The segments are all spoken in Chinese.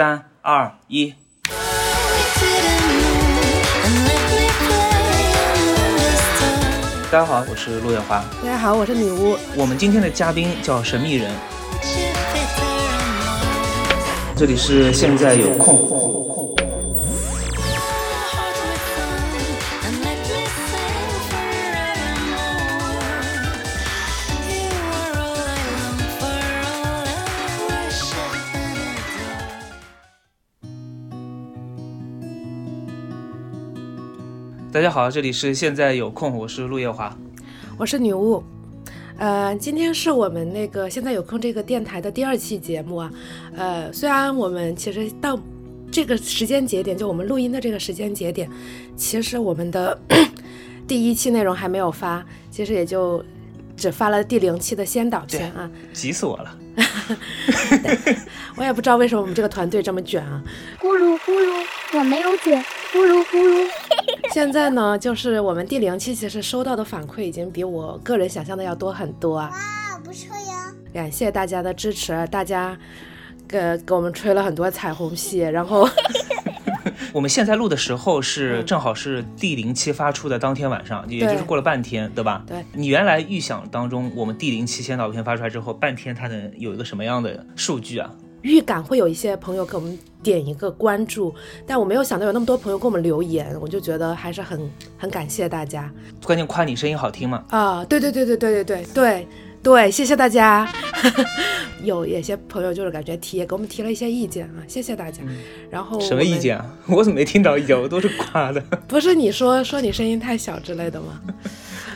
三二一。大家好，我是陆月华。大家好，我是女巫。我们今天的嘉宾叫神秘人。这里是现在有空。大家好，这里是现在有空，我是陆夜华，我是女巫，呃，今天是我们那个现在有空这个电台的第二期节目啊，呃，虽然我们其实到这个时间节点，就我们录音的这个时间节点，其实我们的 第一期内容还没有发，其实也就只发了第零期的先导片啊，急死我了，我也不知道为什么我们这个团队这么卷啊，咕噜咕噜，我没有卷，咕噜咕噜。现在呢，就是我们第零期其实收到的反馈已经比我个人想象的要多很多啊！哇，不错呀！感谢大家的支持，大家给给我们吹了很多彩虹屁，然后我们现在录的时候是正好是第零期发出的当天晚上，也就是过了半天，对吧？对。你原来预想当中，我们第零期先导片发出来之后，半天它能有一个什么样的数据啊？预感会有一些朋友给我们点一个关注，但我没有想到有那么多朋友给我们留言，我就觉得还是很很感谢大家。关键夸你声音好听嘛？啊，对对对对对对对对对，谢谢大家。有有些朋友就是感觉提给我们提了一些意见啊，谢谢大家。然后什么意见啊？我 怎么没听到意见？我都是夸的。不是你说说你声音太小之类的吗？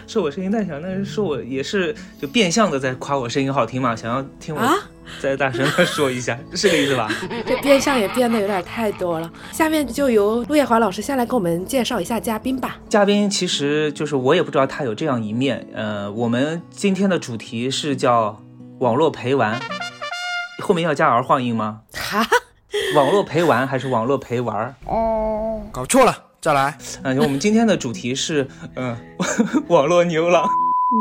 说我声音太小，那是说我也是就变相的在夸我声音好听嘛，想要听我 再大声的说一下，是这个意思吧？这变相也变得有点太多了。下面就由陆叶华老师先来给我们介绍一下嘉宾吧。嘉宾其实就是我也不知道他有这样一面。呃，我们今天的主题是叫网络陪玩，后面要加儿化音吗？哈？网络陪玩还是网络陪玩？哦，搞错了。再来，嗯，我们今天的主题是，嗯，网络牛郎。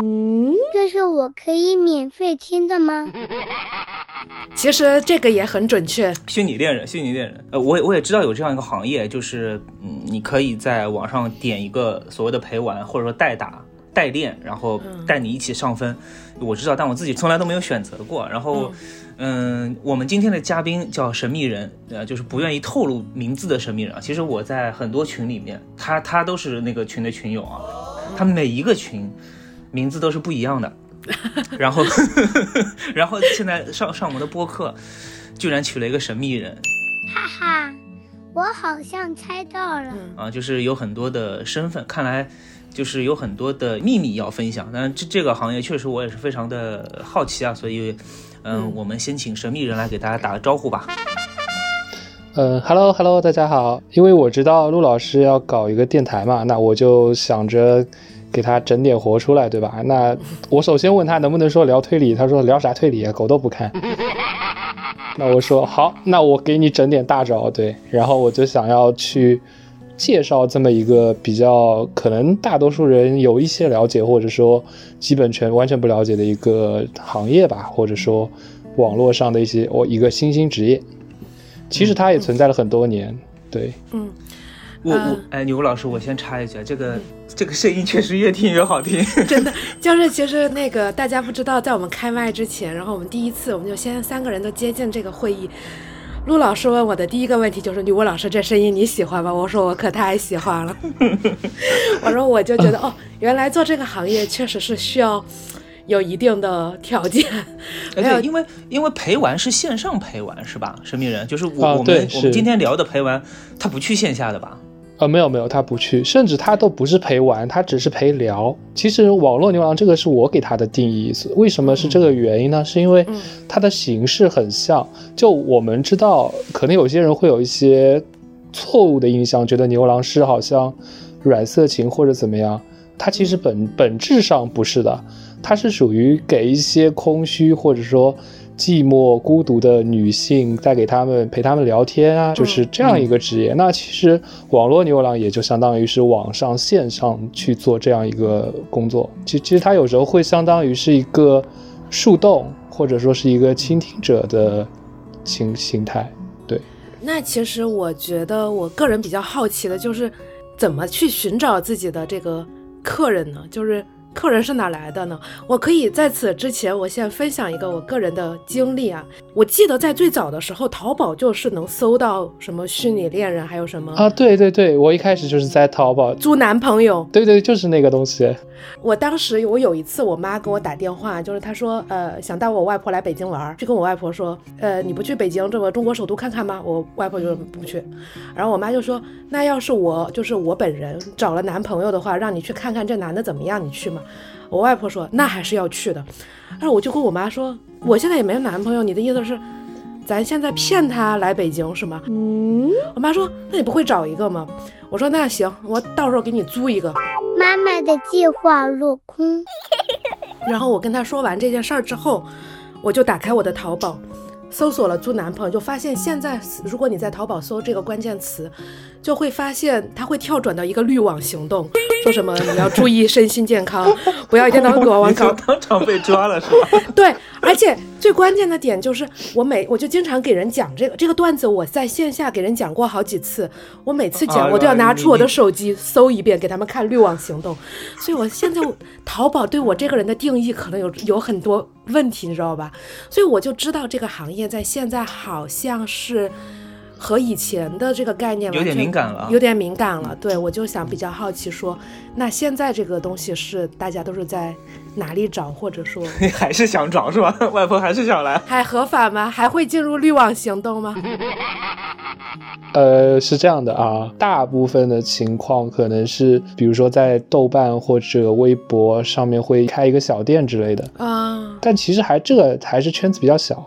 嗯，这是我可以免费听的吗？其实这个也很准确。虚拟恋人，虚拟恋人。呃，我我也知道有这样一个行业，就是，嗯，你可以在网上点一个所谓的陪玩，或者说代打、代练，然后带你一起上分。我知道，但我自己从来都没有选择过。然后。嗯，我们今天的嘉宾叫神秘人，呃，就是不愿意透露名字的神秘人啊。其实我在很多群里面，他他都是那个群的群友啊，他每一个群名字都是不一样的。然后，然后现在上上我们的播客，居然娶了一个神秘人，哈哈，我好像猜到了啊，就是有很多的身份，看来就是有很多的秘密要分享。但这这个行业确实我也是非常的好奇啊，所以。嗯，我们先请神秘人来给大家打个招呼吧。嗯，Hello Hello，大家好。因为我知道陆老师要搞一个电台嘛，那我就想着给他整点活出来，对吧？那我首先问他能不能说聊推理，他说聊啥推理啊，狗都不看。那我说好，那我给你整点大招，对。然后我就想要去介绍这么一个比较可能大多数人有一些了解，或者说。基本全完全不了解的一个行业吧，或者说网络上的一些我一个新兴职业，其实它也存在了很多年。对，嗯，我我哎，牛老师，我先插一句，这个这个声音确实越听越好听，真的就是其实那个大家不知道，在我们开麦之前，然后我们第一次我们就先三个人都接近这个会议。陆老师问我的第一个问题就是：“女巫老师，这声音你喜欢吗？”我说：“我可太喜欢了。”我说：“我就觉得哦，原来做这个行业确实是需要有一定的条件。”对，因为因为陪玩是线上陪玩是吧？神秘人就是我我们我们今天聊的陪玩，他不去线下的吧？呃，没有没有，他不去，甚至他都不是陪玩，他只是陪聊。其实网络牛郎这个是我给他的定义，为什么是这个原因呢？是因为它的形式很像。就我们知道，可能有些人会有一些错误的印象，觉得牛郎是好像软色情或者怎么样，它其实本本质上不是的，它是属于给一些空虚或者说。寂寞孤独的女性，带给他们陪他们聊天啊，就是这样一个职业。那其实网络牛郎也就相当于是网上线上去做这样一个工作。其其实他有时候会相当于是一个树洞，或者说是一个倾听者的形形态。对，那其实我觉得，我个人比较好奇的就是，怎么去寻找自己的这个客人呢？就是客人是哪来的呢？我可以在此之前，我先分享一个我个人的经历啊。我记得在最早的时候，淘宝就是能搜到什么虚拟恋人，还有什么啊？对对对，我一开始就是在淘宝租男朋友。对对，就是那个东西。我当时我有一次，我妈给我打电话，就是她说，呃，想带我外婆来北京玩，就跟我外婆说，呃，你不去北京这个中国首都看看吗？我外婆就不去。然后我妈就说，那要是我就是我本人找了男朋友的话，让你去看看这男的怎么样，你去吗？我外婆说，那还是要去的。然后我就跟我妈说，我现在也没有男朋友，你的意思是，咱现在骗他来北京是吗？嗯。我妈说，那你不会找一个吗？我说那行，我到时候给你租一个。妈妈的计划落空。然后我跟她说完这件事儿之后，我就打开我的淘宝，搜索了租男朋友，就发现现在如果你在淘宝搜这个关键词，就会发现它会跳转到一个滤网行动，说什么你要注意身心健康，不要一天到晚往搞，当场被抓了是吧？对，而且最关键的点就是我每我就经常给人讲这个这个段子，我在线下给人讲过好几次，我每次讲我都要拿出我的手机搜一遍给他们看滤网行动，所以我现在淘宝对我这个人的定义可能有有很多问题，你知道吧？所以我就知道这个行业在现在好像是。和以前的这个概念有点敏感了，有点敏感了。对我就想比较好奇，说那现在这个东西是大家都是在哪里找，或者说 还是想找是吧？外婆还是想来，还合法吗？还会进入滤网行动吗？呃，是这样的啊，大部分的情况可能是，比如说在豆瓣或者微博上面会开一个小店之类的啊，但其实还这个还是圈子比较小。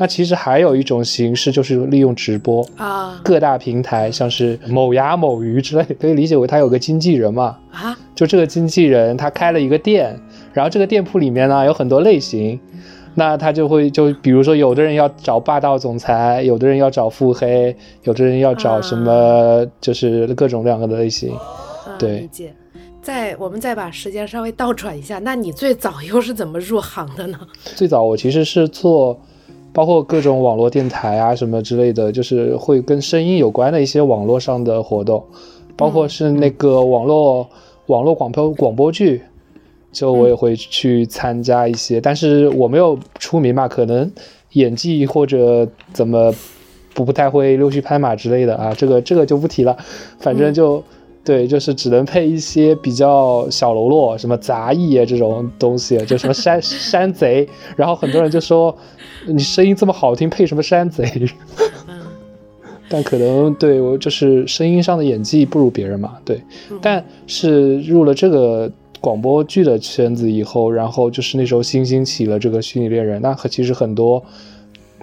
那其实还有一种形式，就是利用直播啊，各大平台像是某牙、某鱼之类，可以理解为他有个经纪人嘛啊，就这个经纪人他开了一个店，然后这个店铺里面呢有很多类型，那他就会就比如说有的人要找霸道总裁，有的人要找腹黑，有的人要找什么就是各种各样的类型，对。理解。再我们再把时间稍微倒转一下，那你最早又是怎么入行的呢？最早我其实是做。包括各种网络电台啊什么之类的，就是会跟声音有关的一些网络上的活动，包括是那个网络网络广播广播剧，就我也会去参加一些，但是我没有出名嘛，可能演技或者怎么不不太会溜须拍马之类的啊，这个这个就不提了，反正就。对，就是只能配一些比较小喽啰，什么杂役啊这种东西，就什么山山贼，然后很多人就说你声音这么好听，配什么山贼？但可能对我就是声音上的演技不如别人嘛。对，但是入了这个广播剧的圈子以后，然后就是那时候新兴起了这个虚拟恋人，那其实很多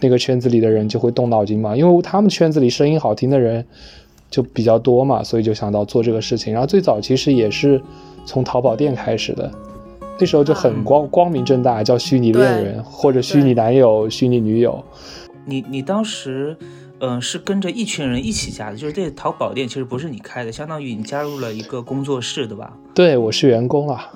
那个圈子里的人就会动脑筋嘛，因为他们圈子里声音好听的人。就比较多嘛，所以就想到做这个事情。然后最早其实也是从淘宝店开始的，那时候就很光光明正大，叫虚拟恋人或者虚拟男友、虚拟女友。你你当时，嗯，是跟着一群人一起加的，就是这淘宝店其实不是你开的，相当于你加入了一个工作室，对吧？对，我是员工啊。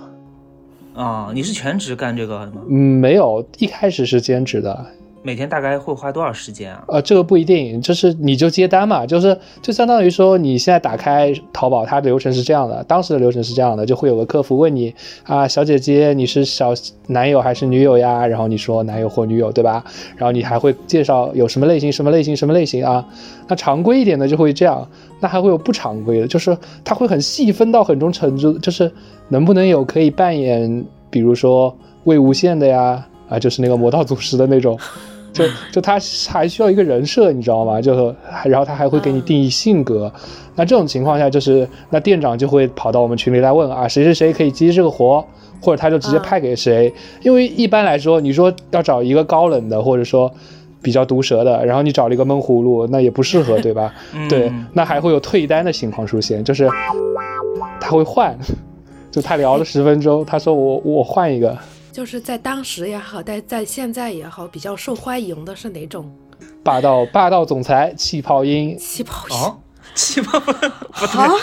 啊，你是全职干这个吗？嗯，没有，一开始是兼职的。每天大概会花多少时间啊？呃，这个不一定，就是你就接单嘛，就是就相当于说你现在打开淘宝，它的流程是这样的，当时的流程是这样的，就会有个客服问你啊，小姐姐你是小男友还是女友呀？然后你说男友或女友，对吧？然后你还会介绍有什么类型、什么类型、什么类型啊？那常规一点的就会这样，那还会有不常规的，就是它会很细分到很多程度，就是能不能有可以扮演，比如说魏无羡的呀，啊，就是那个魔道祖师的那种。就就他还需要一个人设，你知道吗？就然后他还会给你定义性格。那这种情况下，就是那店长就会跑到我们群里来问啊，谁谁谁可以接这个活，或者他就直接派给谁。因为一般来说，你说要找一个高冷的，或者说比较毒舌的，然后你找了一个闷葫芦，那也不适合，对吧？对，那还会有退单的情况出现，就是他会换，就他聊了十分钟，他说我我换一个。就是在当时也好，在在现在也好，比较受欢迎的是哪种？霸道霸道总裁，气泡音，气泡音，气泡啊。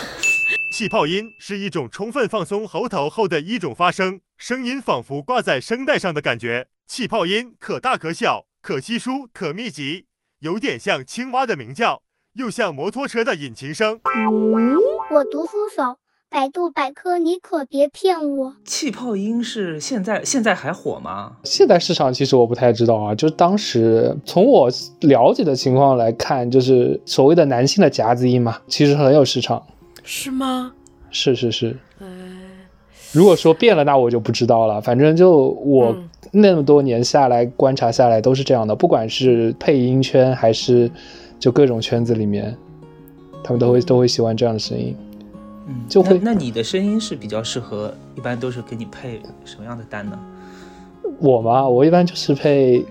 气泡音是一种充分放松喉头后的一种发声，声音仿佛挂在声带上的感觉。气泡音可大可小，可稀疏可密集，有点像青蛙的鸣叫，又像摩托车的引擎声。嗯，我读书少，百度百科你可别骗我。气泡音是现在现在还火吗？现在市场其实我不太知道啊，就是当时从我了解的情况来看，就是所谓的男性的夹子音嘛，其实很有市场。是吗？是是是。哎，如果说变了，那我就不知道了。反正就我嗯那么多年下来观察下来都是这样的，不管是配音圈还是就各种圈子里面，他们都会都会喜欢这样的声音。嗯，就会那那你的声音是比较适合，一般都是给你配什么样的单呢？我嘛，我一般就是配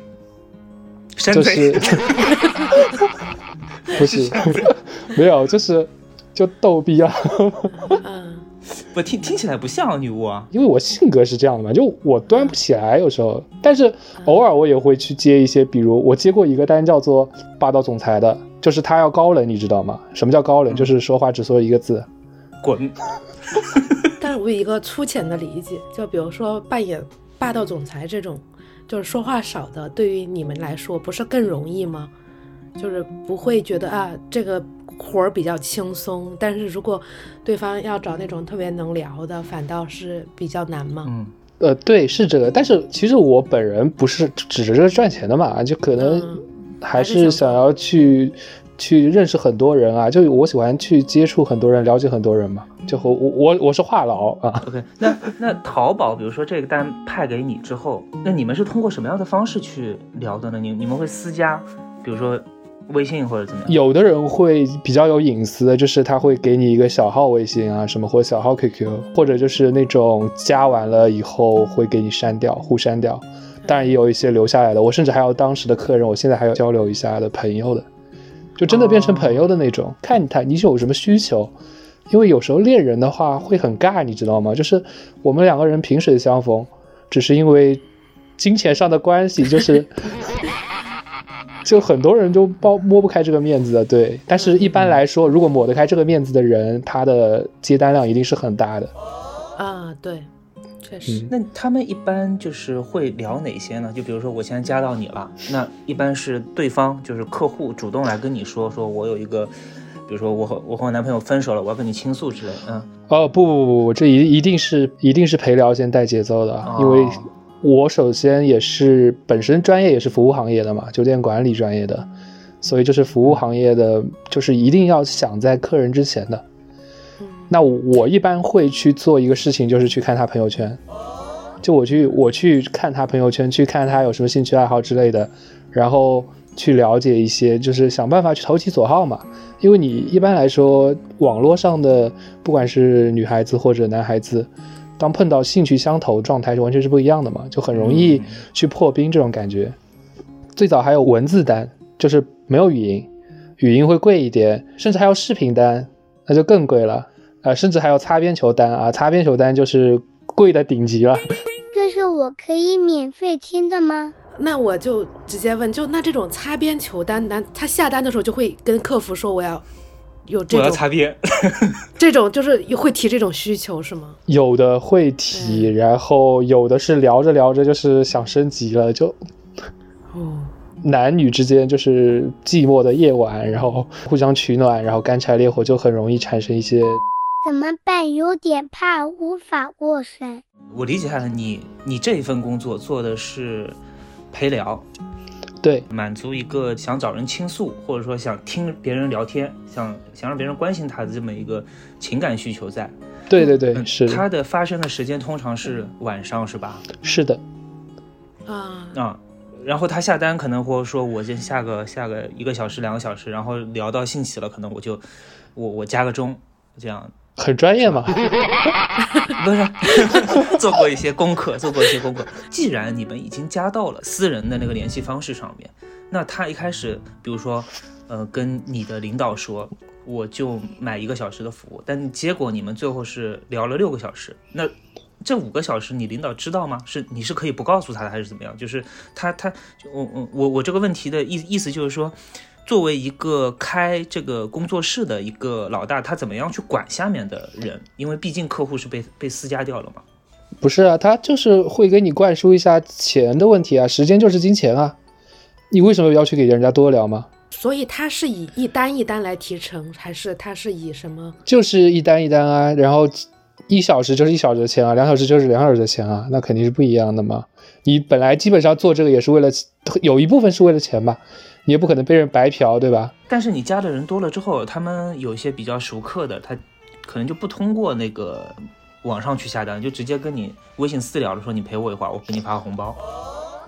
就是贼，不是 没有，就是就逗逼啊。嗯，不听听起来不像女巫啊。因为我性格是这样的嘛，就我端不起来有时候，但是偶尔我也会去接一些，比如我接过一个单叫做霸道总裁的，就是他要高冷，你知道吗？什么叫高冷？就是说话只说一个字。滚！但是我有一个粗浅的理解，就比如说扮演霸道总裁这种，就是说话少的，对于你们来说不是更容易吗？就是不会觉得啊这个活儿比较轻松，但是如果对方要找那种特别能聊的，反倒是比较难吗？嗯，呃，对，是这个，但是其实我本人不是指着这个赚钱的嘛，就可能嗯还是想要去去认识很多人啊，就我喜欢去接触很多人，了解很多人嘛。就我我我我是话痨啊，OK，那那淘宝，比如说这个单派给你之后，那你们是通过什么样的方式去聊的呢？你你们会私加，比如说微信或者怎么样？有的人会比较有隐私的，就是他会给你一个小号微信啊，什么或小号 QQ，或者就是那种加完了以后会给你删掉，互删掉。当然也有一些留下来的，我甚至还有当时的客人，我现在还有交流一下的朋友的，就真的变成朋友的那种。看他你是有什么需求，因为有时候恋人的话会很尬，你知道吗？就是我们两个人萍水相逢，只是因为金钱上的关系，就是。就很多人都包摸不开这个面子的，对。但是一般来说，如果抹得开这个面子的人，他的接单量一定是很大的。啊，对，确实。嗯那他们一般就是会聊哪些呢？就比如说我现在加到你了，那一般是对方就是客户主动来跟你说，说我有一个，比如说我和我和我男朋友分手了，我要跟你倾诉之类的。嗯，哦，不不不不，这一一定是一定是陪聊先带节奏的，啊因为哦我首先也是本身专业也是服务行业的嘛，酒店管理专业的，所以就是服务行业的，就是一定要想在客人之前的。嗯那我一般会去做一个事情，就是去看他朋友圈，就我去我去看他朋友圈，去看他有什么兴趣爱好之类的，然后去了解一些，就是想办法去投其所好嘛。因为你一般来说，网络上的不管是女孩子或者男孩子，当碰到兴趣相投状态，是完全是不一样的嘛，就很容易去破冰这种感觉。最早还有文字单，就是没有语音，语音会贵一点，甚至还有视频单，那就更贵了。呃，甚至还有擦边球单啊，擦边球单就是贵的顶级了。这是我可以免费听的吗？那我就直接问，就那这种擦边球单单，他下单的时候就会跟客服说我要有这我要种擦边。这种，就是会提这种需求是吗？有的会提，然后有的是聊着聊着就是想升级了，就哦，男女之间就是寂寞的夜晚，然后互相取暖，然后干柴烈火，就很容易产生一些怎么办？有点怕无法过审。我理解下来，你你这一份工作做的是陪聊，对满足一个想找人倾诉，或者说想听别人聊天，想想让别人关心他的这么一个情感需求在。对对对，嗯是的它的发生的时间通常是晚上，是吧？是的，啊，啊，然后他下单可能或者说我先下个下个一个小时两个小时，然后聊到兴起了，可能我就我我加个钟，这样很专业嘛。不是 做过一些功课，做过一些功课。既然你们已经加到了私人的那个联系方式上面，那他一开始，比如说，呃，跟你的领导说，我就买一个小时的服务，但结果你们最后是聊了六个小时，那这五个小时你领导知道吗？是你是可以不告诉他的，还是怎么样？就是他他我我我我这个问题的意意思就是说。作为一个开这个工作室的一个老大，他怎么样去管下面的人？因为毕竟客户是被被私加掉了嘛。不是啊，他就是会给你灌输一下钱的问题啊，时间就是金钱啊。你为什么要去给人家多聊吗？所以他是以一单一单来提成，还是他是以什么？就是一单一单啊，然后一小时就是一小时的钱啊，两小时就是两小时的钱啊，那肯定是不一样的嘛。你本来基本上做这个也是为了，有一部分是为了钱吧，你也不可能被人白嫖，对吧？但是你加的人多了之后，他们有一些比较熟客的，他可能就不通过那个网上去下单，就直接跟你微信私聊了，说你陪我一会儿，我给你发个红包。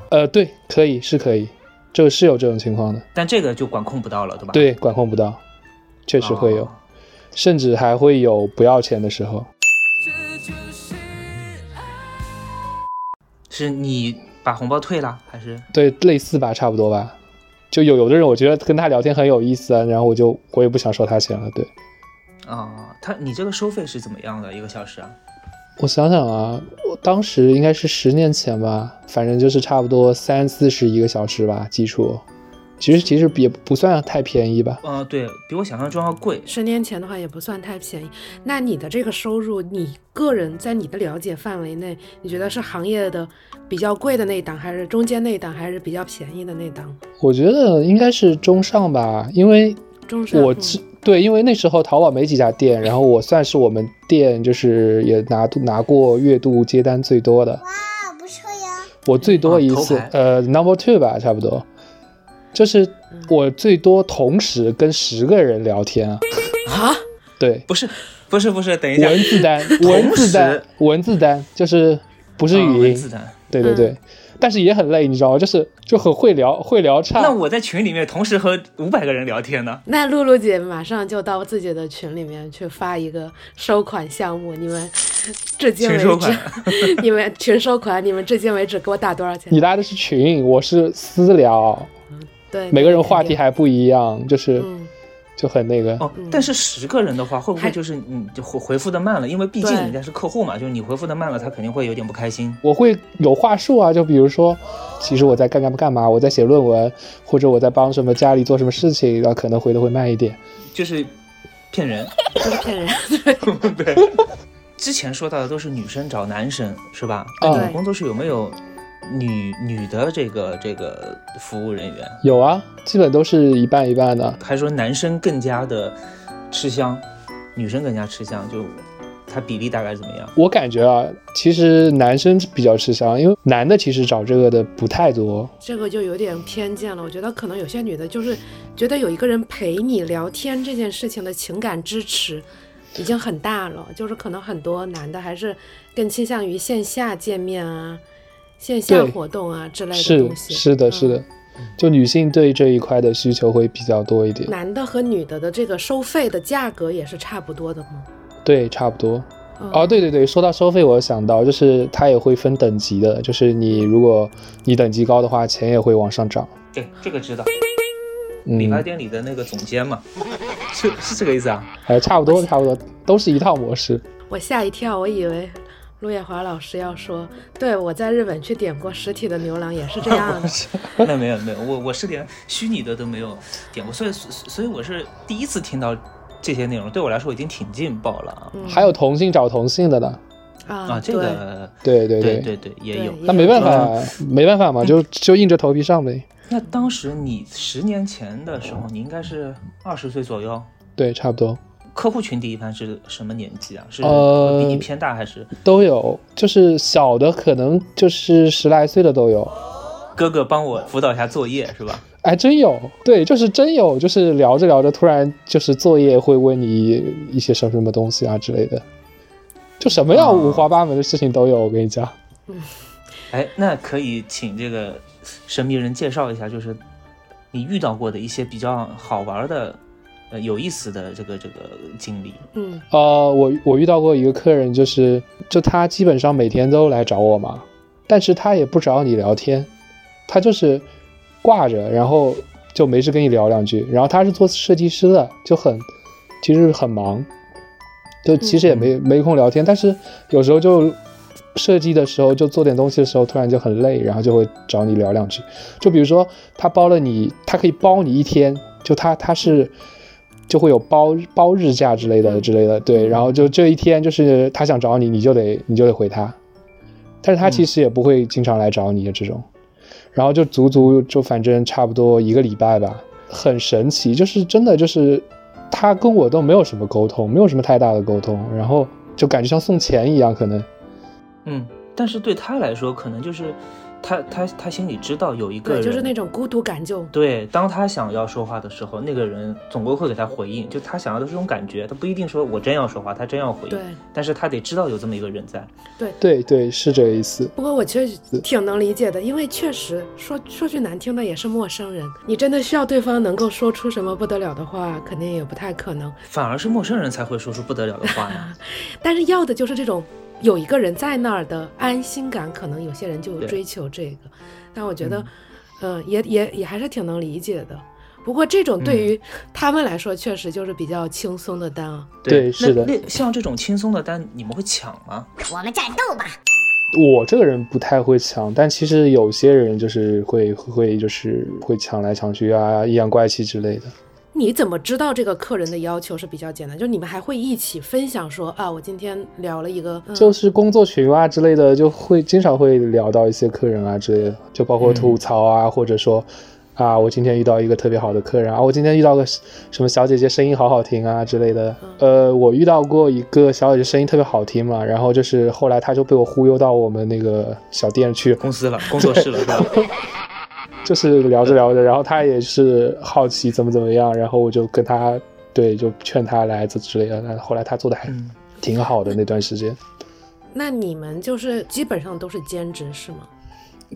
呃，对，可以是可以，这个是有这种情况的，但这个就管控不到了，对吧？对，管控不到，确实会有，哦甚至还会有不要钱的时候。是你把红包退了，还是对，类似吧，差不多吧。就有有的人，我觉得跟他聊天很有意思啊，然后我就我也不想收他钱了。对啊？他你这个收费是怎么样的一个小时啊？我想想啊，我当时应该是十年前吧，反正就是差不多三四十一个小时吧，基础。其实其实也不算太便宜吧。呃，对比我想象中要贵。十年前的话也不算太便宜。那你的这个收入，你个人在你的了解范围内，你觉得是行业的比较贵的那一档，还是中间那一档，还是比较便宜的那档？我觉得应该是中上吧，因为中上。我嗯对，因为那时候淘宝没几家店，然后我算是我们店就是也拿度拿过月度接单最多的。哇，不错呀！我最多一次，啊呃，number two 吧，差不多。就是我最多同时跟十个人聊天啊，啊，对，不是，不是，不是，等一下，文字单，文字单，文字单，就是不是啊语音，文字单。对对对，但是也很累，你知道吗？就是就很会聊，会聊那。我在群里面同时和五百个人聊天呢。那露露姐马上就到自己的群里面去发一个收款项目，你们至今为群收款。止，你们群收款，你们至今为止给我打多少钱？你拉的是群，我是私聊，对，每个人话题还不一样，就是嗯，就很那个。哦，但是十个人的话，会不会就是你就回回复的慢了？因为毕竟人家是客户嘛，就是你回复的慢了，他肯定会有点不开心。我会有话术啊，就比如说，其实我在干干嘛干嘛，我在写论文，或者我在帮什么家里做什么事情，然后可能回的会慢一点。就是骗人。就是骗人。对，之前说到的都是女生找男生是吧？嗯那你们工作室有没有女女的这个这个服务人员？有啊，基本都是一半一半的。还说男生更加的吃香，女生更加吃香？就它比例大概怎么样？我感觉啊，其实男生比较吃香，因为男的其实找这个的不太多。这个就有点偏见了。我觉得可能有些女的，就是觉得有一个人陪你聊天这件事情的情感支持已经很大了，就是可能很多男的还是更倾向于线下见面啊、线下活动啊之类的是东西。是的，嗯是的，就女性对这一块的需求会比较多一点。男的和女的的这个收费的价格也是差不多的吗？对，差不多。嗯哦，对对对，说到收费，我想到就是它也会分等级的，就是你如果你等级高的话，钱也会往上涨。对，这个知道。嗯理，发店里的那个总监嘛，是是这个意思啊？哎，差不多差不多，都是一套模式。我吓一跳，我以为陆叶华老师要说，对我在日本去点过实体的牛郎，也是这样的。那 没有没有，我我是连虚拟的都没有点过，所以所所以我是第一次听到这些内容，对我来说已经挺劲爆了啊！嗯还有同性找同性的呢。啊啊，这个对对对，对对对也有。那没办法，没办法嘛，就 就硬着头皮上呗。那当时你十年前的时候，你应该是二十岁左右，对，差不多客户群体一般是什么年纪啊？是呃比你偏大还是都有，就是小的可能就是十来岁的都有。哥哥帮我辅导一下作业是吧？哎，真有，对，就是真有，就是聊着聊着，突然就是作业会问你一些什么什么东西啊之类的，就什么样哦五花八门的事情都有。我跟你讲，哎，那可以请这个神秘人介绍一下，就是你遇到过的一些比较好玩的、呃有意思的这个这个经历。嗯呃，我我遇到过一个客人，就是就他基本上每天都来找我嘛，但是他也不找你聊天，他就是挂着，然后就没事跟你聊两句。然后他是做设计师的，就很其实很忙，就其实也没、没空聊天，但是有时候就设计的时候，就做点东西的时候，突然就很累，然后就会找你聊两句。就比如说他包了你，他可以包你一天，就他他是就会有包包日假之类的嗯之类的，对，然后就这一天就是他想找你，你就得你就得回他，但是他其实也不会经常来找你这种，然后就足足就反正差不多一个礼拜吧，很神奇，就是真的就是他跟我都没有什么沟通，没有什么太大的沟通，然后就感觉像送钱一样，可能。嗯，但是对他来说，可能就是。他他他心里知道有一个人，就是那种孤独感就对。当他想要说话的时候，那个人总归会给他回应。就他想要的这种感觉，他不一定说我真要说话，他真要回应。对，但是他得知道有这么一个人在。对对对，是这个意思。不过我确实挺能理解的，因为确实说说句难听的，也是陌生人。你真的需要对方能够说出什么不得了的话，肯定也不太可能。反而是陌生人才会说出不得了的话呀。但是要的就是这种有一个人在那儿的安心感，可能有些人就追求这个。但我觉得，嗯，也也也还是挺能理解的。不过这种对于他们来说，确实就是比较轻松的单啊。对，是的。像这种轻松的单，你们会抢吗？我们战斗吧。我这个人不太会抢，但其实有些人就是会会就是会抢来抢去啊，阴阳怪气之类的。你怎么知道这个客人的要求是比较简单？就你们还会一起分享说啊，我今天聊了一个，就是工作群啊之类的，就会经常会聊到一些客人啊之类的，就包括吐槽啊，或者说啊，我今天遇到一个特别好的客人啊，我今天遇到个什么小姐姐声音好好听啊之类的。呃，我遇到过一个小姐姐声音特别好听嘛，然后就是后来她就被我忽悠到我们那个小店去公司了，工作室了，是吧？就是聊着聊着，然后他也是好奇怎么怎么样，然后我就跟他对，就劝他来这之类的。那后来他做的还挺好的那段时间。那你们就是基本上都是兼职是吗？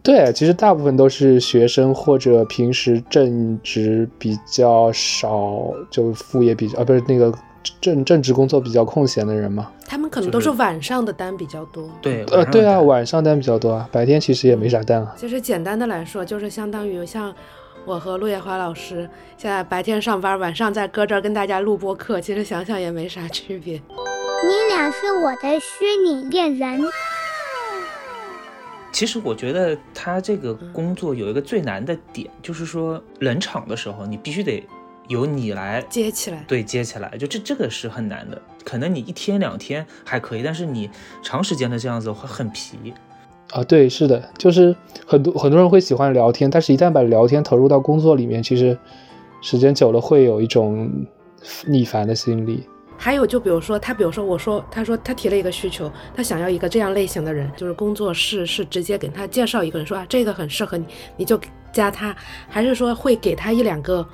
对，其实大部分都是学生或者平时正职比较少，就副业比较啊，不是那个。正正职工作比较空闲的人嘛，他们可能都是晚上的单比较多。对，呃，对啊，晚上单比较多啊，白天其实也没啥单啊。其实简单的来说，就是相当于像我和陆叶华老师，现在白天上班，晚上在搁这儿跟大家录播课，其实想想也没啥区别。你俩是我的虚拟恋人。其实我觉得他这个工作有一个最难的点，就是说冷场的时候，你必须得。由你来接起来，对，接起来，就这这个是很难的。可能你一天两天还可以，但是你长时间的这样子会很疲。啊，对，是的，就是很多很多人会喜欢聊天，但是一旦把聊天投入到工作里面，其实时间久了会有一种逆反的心理。还有，就比如说他，比如说我说，他说他提了一个需求，他想要一个这样类型的人，就是工作室是直接给他介绍一个人，说啊这个很适合你，你就加他，还是说会给他一两个？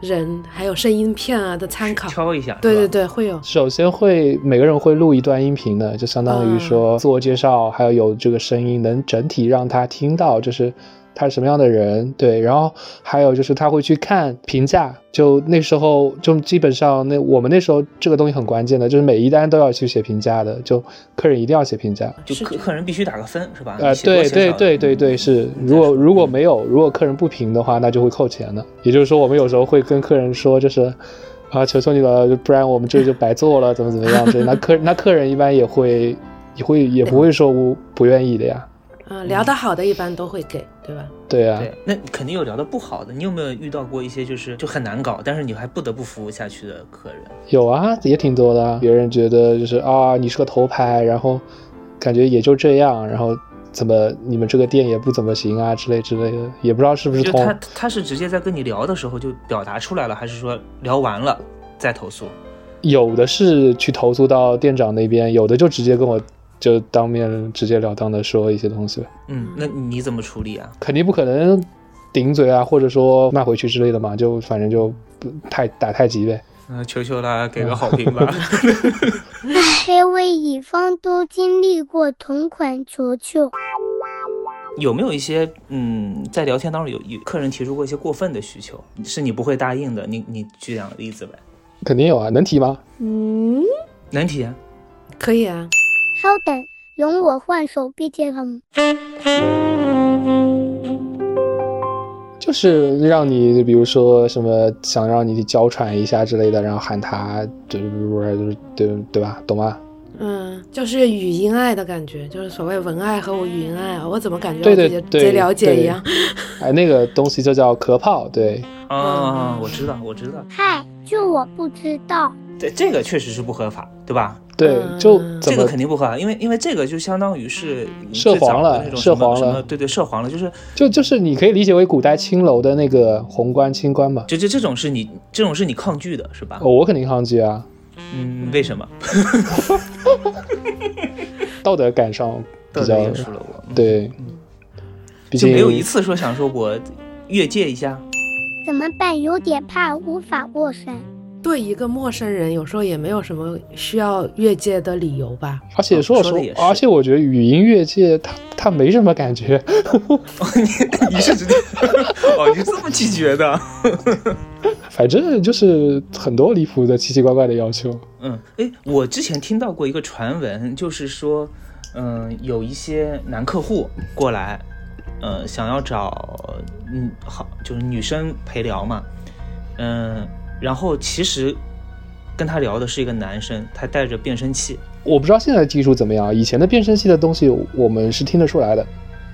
人还有声音片啊的参考，敲一下，对对对，会有。首先会每个人会录一段音频的，就相当于说自我介绍，还有有这个声音，能整体让他听到，就是。他是什么样的人？对，然后还有就是他会去看评价，就那时候就基本上那我们那时候这个东西很关键的，就是每一单都要去写评价的，就客人一定要写评价，就客客人必须打个分是吧？呃，对对对对对，是，如果如果没有，如果客人不评的话，那就会扣钱的。也就是说，我们有时候会跟客人说，就是啊，求求你了，不然我们这就白做了，怎么怎么样？对，那客那客人一般也会也会也不会说不不愿意的呀。嗯，聊得好的一般都会给，对吧？对啊，对，那肯定有聊的不好的。你有没有遇到过一些就是就很难搞，但是你还不得不服务下去的客人？有啊，也挺多的。别人觉得就是啊，你是个头牌，然后感觉也就这样，然后怎么你们这个店也不怎么行啊之类之类的，也不知道是不是通。他他是直接在跟你聊的时候就表达出来了，还是说聊完了再投诉？有的是去投诉到店长那边，有的就直接跟我。就当面直截了当的说一些东西嗯，那你怎么处理啊？肯定不可能顶嘴啊，或者说骂回去之类的嘛，就反正就太打太极呗。嗯，求求了，给个好评吧。这位乙方都经历过同款，球球。有没有一些嗯，在聊天当中有有客人提出过一些过分的需求，是你不会答应的？你你举两个例子呗。肯定有啊，能提吗？嗯，能提啊，可以啊。稍等，容我换首 BGM。就是让你，比如说什么，想让你娇喘一下之类的，然后喊他，就是就是对对吧？懂吗？嗯，就是语音爱的感觉，就是所谓文爱和我语音爱啊，我怎么感觉对对贼了解一样？哎，那个东西就叫壳炮，对。啊，我知道，我知道。嗨，就我不知道。这这个确实是不合法，对吧？对，就怎么这个肯定不合法，因为因为这个就相当于是涉黄了那种涉黄了对对，涉黄了，就是就就是你可以理解为古代青楼的那个红冠清官嘛。就就这种是你这种是你抗拒的，是吧？哦，我肯定抗拒啊，嗯，为什么？道德感上比较了我，嗯对，毕竟就没有一次说想说我越界一下。怎么办？有点怕无法过山。对一个陌生人，有时候也没有什么需要越界的理由吧。而且说实说而且我觉得语音越界，他他没什么感觉。你你是直接哦，你是这么拒绝的？反正就是很多离谱的奇奇怪怪的要求。嗯，哎，我之前听到过一个传闻，就是说，嗯、有一些男客户过来，呃，想要找嗯好就是女生陪聊嘛，嗯、然后其实跟他聊的是一个男生，他带着变声器，我不知道现在的技术怎么样，以前的变声器的东西我们是听得出来的。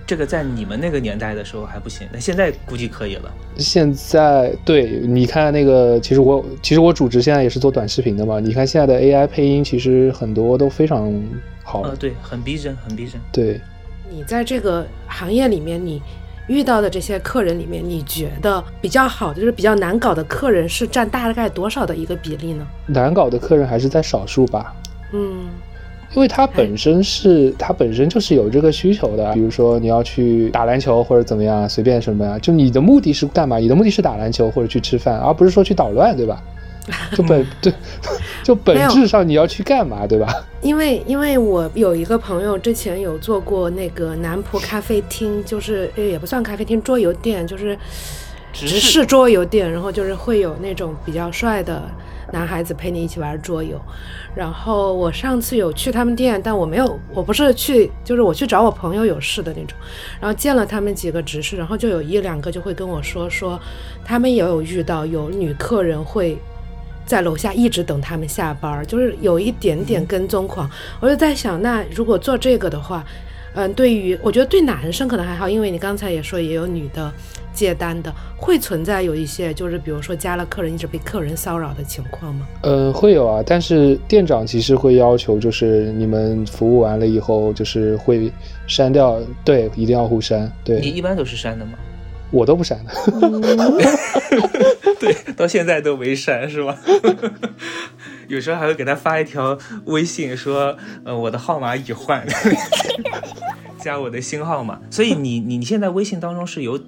这个在你们那个年代的时候还不行，那现在估计可以了。现在对，你看那个，其实我其实我主职现在也是做短视频的嘛。你看现在的 AI 配音，其实很多都非常好。呃，对，很逼真，很逼真。对，你在这个行业里面，你遇到的这些客人里面，你觉得比较好的，就是比较难搞的客人是占大概多少的一个比例呢？难搞的客人还是在少数吧。嗯，因为他本身是，他本身就是有这个需求的。比如说你要去打篮球或者怎么样，随便什么呀，就你的目的是干嘛？你的目的是打篮球或者去吃饭，而不是说去捣乱，对吧？就本对，就本 质上你要去干嘛，对吧？因为因为我有一个朋友之前有做过那个南浦咖啡厅，就是呃也不算咖啡厅，桌游店，就是直直视桌游店，然后就是会有那种比较帅的男孩子陪你一起玩桌游。然后我上次有去他们店，但我没有，我不是去，就是我去找我朋友有事的那种。然后见了他们几个执事，然后就有一两个就会跟我说说，他们也有遇到有女客人会在楼下一直等他们下班儿，就是有一点点跟踪狂。我就在想，那如果做这个的话，嗯，对于我觉得对男生可能还好，因为你刚才也说也有女的接单的，会存在有一些就是比如说加了客人一直被客人骚扰的情况吗？嗯，会有啊，但是店长其实会要求，就是你们服务完了以后，就是会删掉，对，一定要互删，对你对一般都是删的吗？我都不删的。对，到现在都没删是吧？有时候还会给他发一条微信说，呃，我的号码已换，加我的新号码。所以你你你现在微信当中是有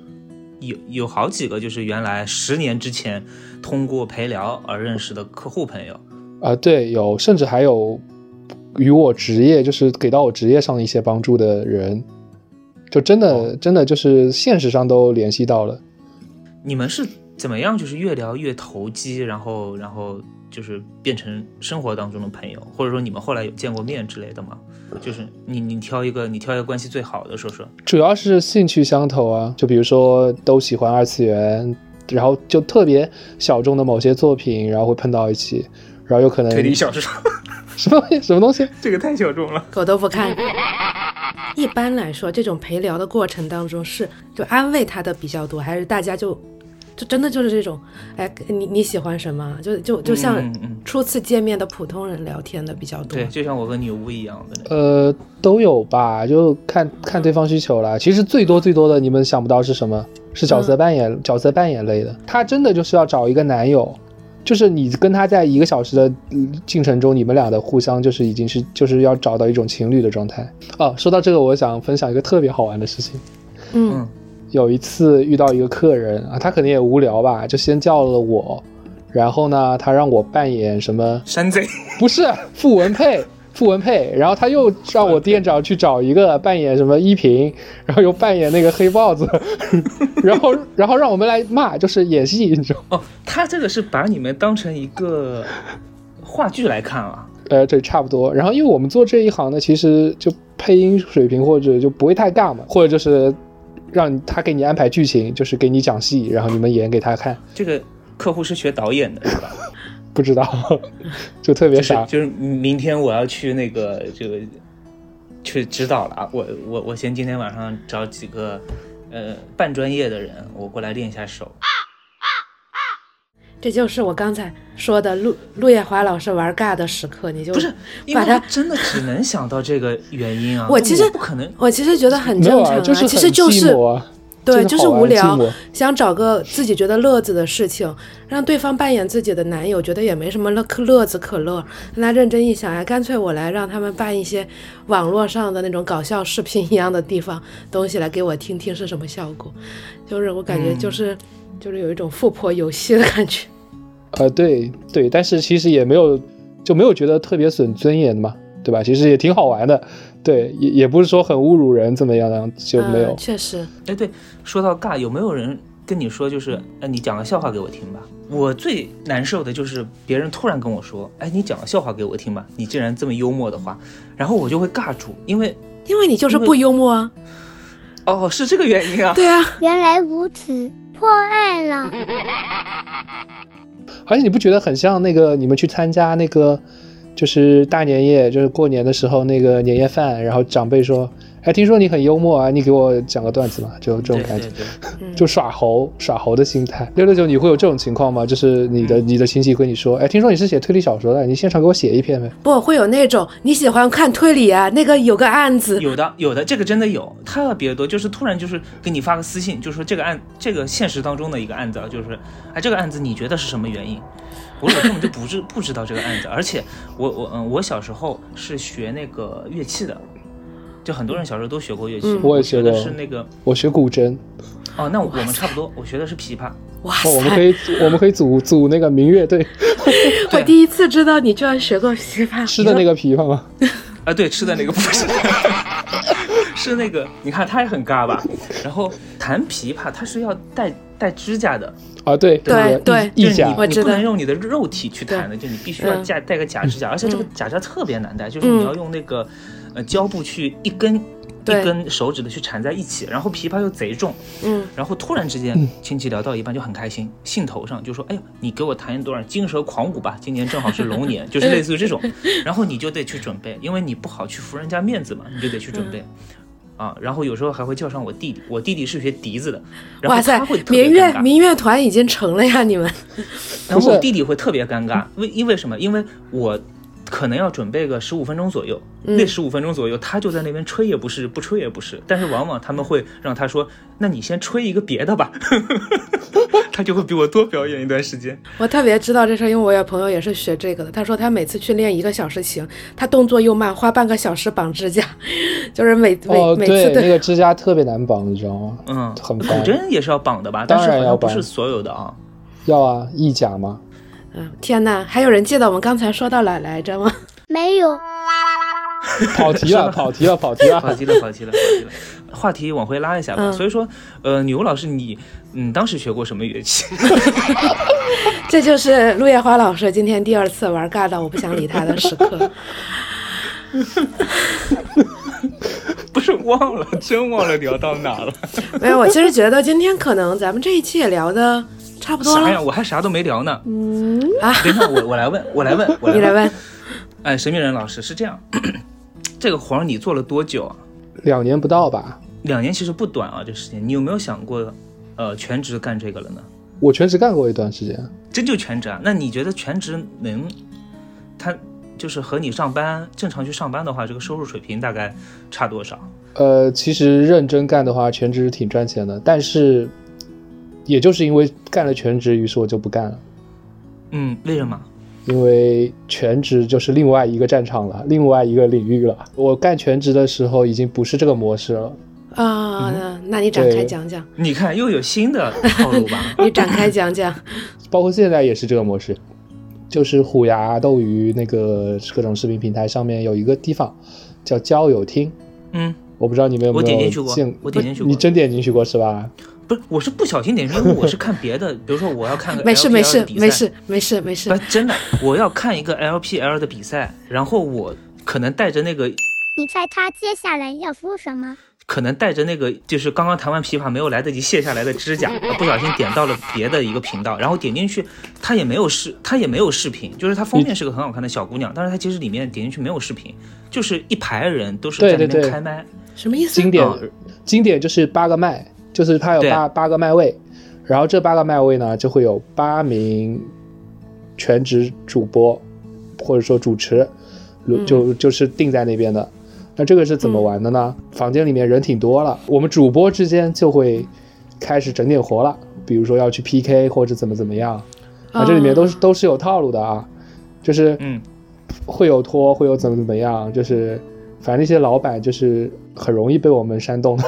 有有好几个，就是原来十年之前通过陪聊而认识的客户朋友。啊，对，有，甚至还有与我职业，就是给到我职业上一些帮助的人，就真的、真的就是现实上都联系到了。你们是怎么样，就是越聊越投机，然后然后就是变成生活当中的朋友，或者说你们后来有见过面之类的吗？就是你你挑一个你挑一个关系最好的说说。主要是兴趣相投啊，就比如说都喜欢二次元，然后就特别小众的某些作品，然后会碰到一起，然后有可能推理小说，什么东西什么东西，这个太小众了。狗都不看。一般来说，这种陪聊的过程当中是就安慰他的比较多，还是大家就就真的就是这种，哎，你你喜欢什么？就就就像初次见面的普通人聊天的比较多。对，就像我和女巫一样的。呃，都有吧，就看看对方需求啦。其实最多最多的，你们想不到是什么？是角色扮演，角色扮演类的。他真的就是要找一个男友，就是你跟他在一个小时的嗯进程中，你们俩的互相就是已经是就是要找到一种情侣的状态。哦，说到这个，我想分享一个特别好玩的事情。嗯有一次遇到一个客人啊，他可能也无聊吧，就先叫了我，然后呢，他让我扮演什么？山贼，不是傅文佩，傅文佩，然后他又让我店长去找一个扮演什么依萍，然后又扮演那个黑豹子，然后然后让我们来骂，就是演戏，你知道吗？哦，他这个是把你们当成一个话剧来看啊。呃，对，差不多。然后因为我们做这一行呢，其实就配音水平或者就不会太尬嘛，或者就是让他给你安排剧情，就是给你讲戏，然后你们演给他看。这个客户是学导演的，是吧？不知道，就特别傻。就是就是明天我要去那个这个去指导了啊！我我我先今天晚上找几个呃半专业的人，我过来练一下手。这就是我刚才说的陆陆叶华老师玩尬的时刻，你就不是，把他真的只能想到这个原因啊。我其实不可能，我其实觉得很正常就是其实就是对，就是无聊，想找个自己觉得乐子的事情，让对方扮演自己的男友，觉得也没什么乐可乐子可乐。让他认真一想呀，干脆我来让他们办一些网络上的那种搞笑视频一样的地方东西来给我听听是什么效果。就是我感觉嗯就是、就是有一种富婆游戏的感觉。呃，对对，但是其实也没有就没有觉得特别损尊严嘛，对吧？其实也挺好玩的，对，也也不是说很侮辱人怎么样的，就没有嗯。确实，哎，对，说到尬，有没有人跟你说，就是，哎，你讲个笑话给我听吧？我最难受的就是别人突然跟我说，哎，你讲个笑话给我听吧，你竟然这么幽默的话，然后我就会尬住，因为，因为你就是不幽默啊。哦，是这个原因啊。对啊，原来如此，破案了。而且你不觉得很像那个你们去参加那个就是大年夜，就是过年的时候那个年夜饭，然后长辈说，哎，听说你很幽默啊，你给我讲个段子嘛，就这种感觉。对对对，就耍猴耍猴的心态。六六九，你会有这种情况吗？就是你的、你的亲戚跟你说，哎，听说你是写推理小说的，你现场给我写一篇呗。不会有那种你喜欢看推理啊，那个有个案子，有的有的，这个真的有特别多，就是突然就是给你发个私信，就说这个案这个现实当中的一个案子啊，就是哎这个案子你觉得是什么原因？我我根本就不知不知道这个案子，而且我我嗯我小时候是学那个乐器的，就很多人小时候都学过乐器，嗯。我也学的是那个我学古筝，哦，那我们差不多，我学的是琵琶。哇哦，我们可塞！以我们可以组组那个民乐队，我第一次知道你居然学过琵琶。吃的那个琵琶吗？啊，对，吃的那个不是，是那个，你看他也很尬吧？然后弹琵琶，它是要带带指甲的，啊，对对那个对就是你，你不能用你的肉体去弹的，就你必须要嗯。架带个假指甲，而且这个嗯。假指甲特别难带，就是你要用那个呃胶布去一根一根手指的去缠在一起，然后琵琶又贼重，嗯，然后突然之间亲戚聊到一半就很开心，兴头上就说：“哎呀，你给我弹一段金蛇狂舞吧，今年正好是龙年，就是类似于这种。”然后你就得去准备，因为你不好去服人家面子嘛，你就得去准备。啊，然后有时候还会叫上我弟弟，我弟弟是学笛子的，然后哇塞他会，特别民乐民乐团已经成了呀，你们。然后我弟弟会特别尴尬，为因为什么？因为我可能要准备个十五分钟左右，嗯那十五分钟左右他就在那边吹也不是，不吹也不是，但是往往他们会让他说：“那你先吹一个别的吧。”他就会比我多表演一段时间。我特别知道这事儿，因为我有朋友也是学这个的。他说他每次去练一个小时琴，他动作又慢，花半个小时绑指甲，就是每每、哦，每次那个指甲特别难绑，你知道吗？嗯，很烦古筝也是要绑的吧？当但是好然要绑像不是所有的啊。要啊，翼甲吗？嗯，天呐，还有人记得我们刚才说到哪来着吗？没有，跑题了，跑题了，跑题了。跑题了，跑题了，跑题了。话题往回拉一下吧。嗯所以说，呃，牛老师，你你当时学过什么乐器？这就是陆夜花老师今天第二次玩尬到我不想理他的时刻。不是忘了，真忘了聊到哪了。没有，我其实觉得今天可能咱们这一期也聊的差不多啥呀？我还啥都没聊呢。嗯啊，等一下，我我来问，我来问，我来问。你来问。哎，神秘人老师是这样，这个活你做了多久啊？两年不到吧？两年其实不短啊，这时间。你有没有想过，呃，全职干这个了呢？我全职干过一段时间。真就全职啊？那你觉得全职能，他就是和你上班正常去上班的话，这个收入水平大概差多少？呃，其实认真干的话，全职挺赚钱的，但是也就是因为干了全职，于是我就不干了。嗯，为什么？因为全职就是另外一个战场了，另外一个领域了。我干全职的时候已经不是这个模式了。啊、那那你展开讲讲，你看又有新的套路吧？你展开讲讲。包括现在也是这个模式，就是虎牙、斗鱼那个各种视频平台上面有一个地方叫交友厅，嗯，我不知道你们有没有我点进去过我点进去过你真点进去过是吧？不是，我是不小心点进去，因 为我是看别的，比如说我要看个没事 LPL 没事的比赛没事没事没事不，真的，我要看一个 LPL 的比赛，然后我可能带着那个，你猜他接下来要说什么？可能带着那个，就是刚刚弹完琵琶没有来得及卸下来的指甲，不小心点到了别的一个频道，然后点进去，它也没有视，它也没有视频，就是它封面是个很好看的小姑娘，但是它其实里面点进去没有视频，就是一排人都是在那对对对。边开麦，什么意思？经典、啊。经典就是八个麦，就是它有八八个麦位，然后这八个麦位呢，就会有八名全职主播或者说主持，就就是定在那边的。那这个是怎么玩的呢？房间里面人挺多了，我们主播之间就会开始整点活了，比如说要去 PK 或者怎么怎么样。啊，这里面都是都是有套路的啊，就是嗯，会有拖，会有怎么怎么样，就是反正那些老板就是很容易被我们煽动，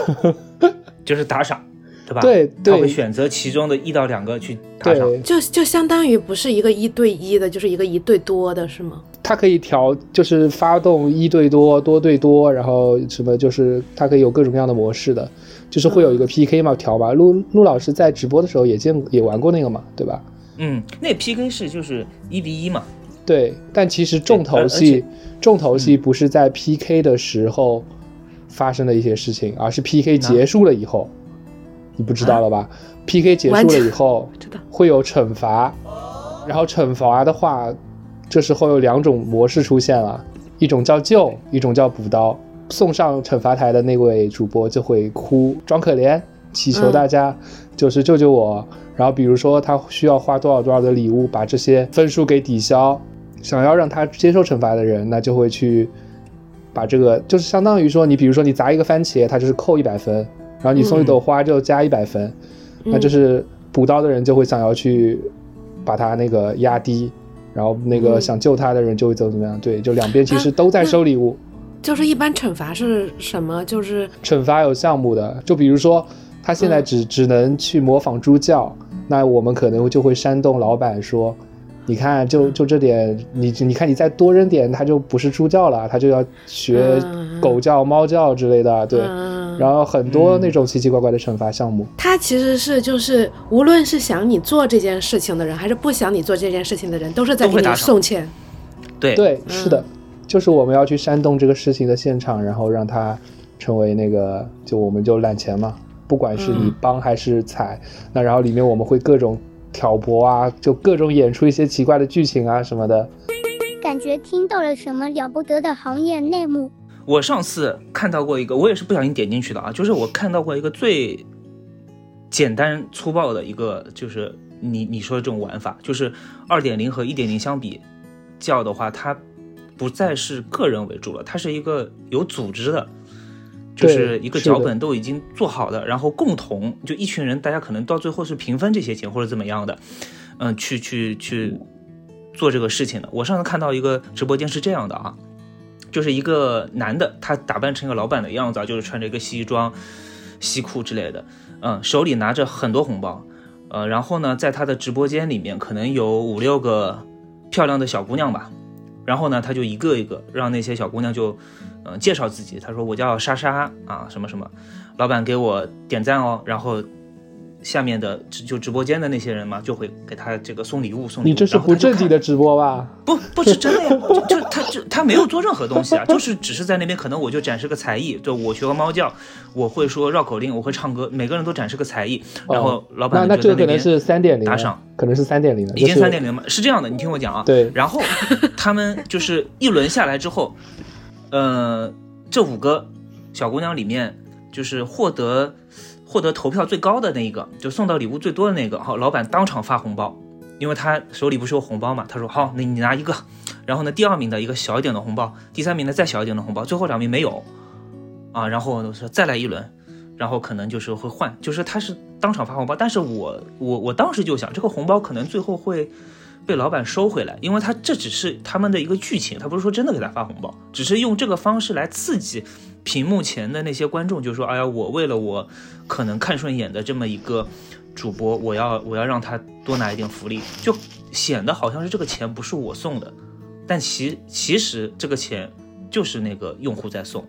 就是打赏。对吧？对，他会选择其中的一到两个去打赏，就就相当于不是一个一对一的，就是一个一对多的，是吗？它可以调，就是发动一对多、多对多，然后什么，就是它可以有各种各样的模式的，就是会有一个 PK 嘛，调吧。陆陆老师在直播的时候也见也玩过那个嘛，对吧？嗯，那 PK 是就是一比一嘛。对，但其实重头戏，重头戏不是在 PK 的时候发生的一些事情，而是 PK 结束了以后。你不知道了吧？PK 结束了以后，会有惩罚，然后惩罚的话，这时候有两种模式出现了，一种叫救，一种叫补刀。送上惩罚台的那位主播就会哭，装可怜，祈求大家就是救救我。然后比如说他需要花多少多少的礼物把这些分数给抵消，想要让他接受惩罚的人，那就会去把这个，就是相当于说你比如说你砸一个番茄，他就是扣一百分。然后你送一朵花就加一百分，那就是补刀的人就会想要去把他那个压低，然后那个想救他的人就会怎么怎么样。对，就两边其实都在收礼物。就是一般惩罚是什么？就是惩罚有项目的，就比如说他现在只只能去模仿猪叫，那我们可能就会煽动老板说，你看就就这点，你你看你再多扔点，他就不是猪叫了，他就要学狗叫、猫叫之类的。对。然后很多那种奇奇怪怪的惩罚项目，它其实是就是无论是想你做这件事情的人，还是不想你做这件事情的人，都是在给你送钱。对。对，是的，就是我们要去煽动这个事情的现场，然后让它成为那个，就我们就揽钱嘛，不管是你帮还是踩，那然后里面我们会各种挑拨啊，就各种演出一些奇怪的剧情啊什么的，感觉听到了什么了不得的行业内幕。我上次看到过一个，我也是不小心点进去的啊，就是我看到过一个最简单粗暴的一个，就是你你说的这种玩法，就是二点零和一点零相比较的话，它不再是个人为主了，它是一个有组织的，就是一个脚本都已经做好的，然后共同就一群人，大家可能到最后是平分这些钱或者怎么样的，嗯，去去去做这个事情的。我上次看到一个直播间是这样的啊。就是一个男的，他打扮成一个老板的样子啊，就是穿着一个西装、西裤之类的，嗯，手里拿着很多红包，呃，然后呢，在他的直播间里面可能有五六个漂亮的小姑娘吧，然后呢，他就一个一个让那些小姑娘就，嗯，介绍自己，他说我叫莎莎啊，什么什么，老板给我点赞哦，然后。下面的就直播间的那些人嘛，就会给他这个送礼物，送礼物。你这是不正经的直播吧？不，不是真的呀，就他就他没有做任何东西啊，就是只是在那边，可能我就展示个才艺，就我学个猫叫，我会说绕口令，我会唱歌，每个人都展示个才艺，然后老板那那这可能是三点零打赏，可能是三点零的，已经三点零吗？是这样的，你听我讲啊。对。然后他们就是一轮下来之后，呃，这五个小姑娘里面就是获得。获得投票最高的那一个，就送到礼物最多的那个，好，老板当场发红包，因为他手里不是有红包嘛，他说好，那你拿一个，然后呢，第二名的一个小一点的红包，第三名的再小一点的红包，最后两名没有，啊，然后说再来一轮，然后可能就是会换，就是他是当场发红包，但是我我我当时就想，这个红包可能最后会被老板收回来，因为他这只是他们的一个剧情，他不是说真的给他发红包，只是用这个方式来刺激。屏幕前的那些观众就说：“哎呀，我为了我可能看顺眼的这么一个主播，我要我要让他多拿一点福利，就显得好像是这个钱不是我送的，但其其实这个钱就是那个用户在送，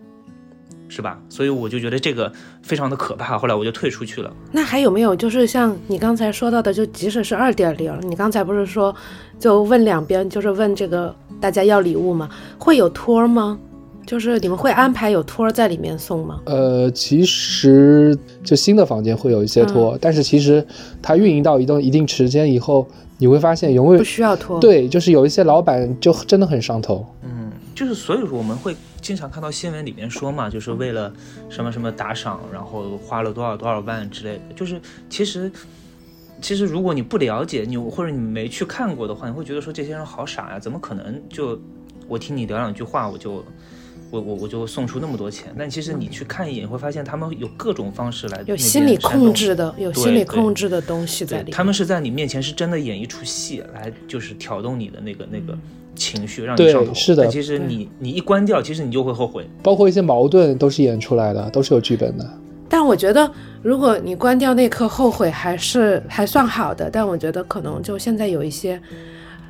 是吧？所以我就觉得这个非常的可怕。后来我就退出去了。那还有没有就是像你刚才说到的，就即使是二点零，你刚才不是说就问两边，就是问这个大家要礼物吗？会有托吗？”就是你们会安排有托在里面送吗？呃，其实就新的房间会有一些托，但是其实它运营到一段一定时间以后，你会发现永远不需要托。对，就是有一些老板就真的很上头。嗯，就是所以说我们会经常看到新闻里面说嘛，就是为了什么什么打赏，然后花了多少多少万之类的。就是其实其实如果你不了解你或者你没去看过的话，你会觉得说这些人好傻呀，怎么可能就我听你聊两句话我就我我我就送出那么多钱？但其实你去看一眼，会发现他们有各种方式来有心理控制的，有心理控制的东西在里面。他们是在你面前是真的演一出戏来，就是挑动你的那个那个情绪，让你上头。是的，其实你你一关掉，其实你就会后悔。包括一些矛盾都是演出来的，都是有剧本的。但我觉得，如果你关掉那刻后悔，还是还算好的。但我觉得可能就现在有一些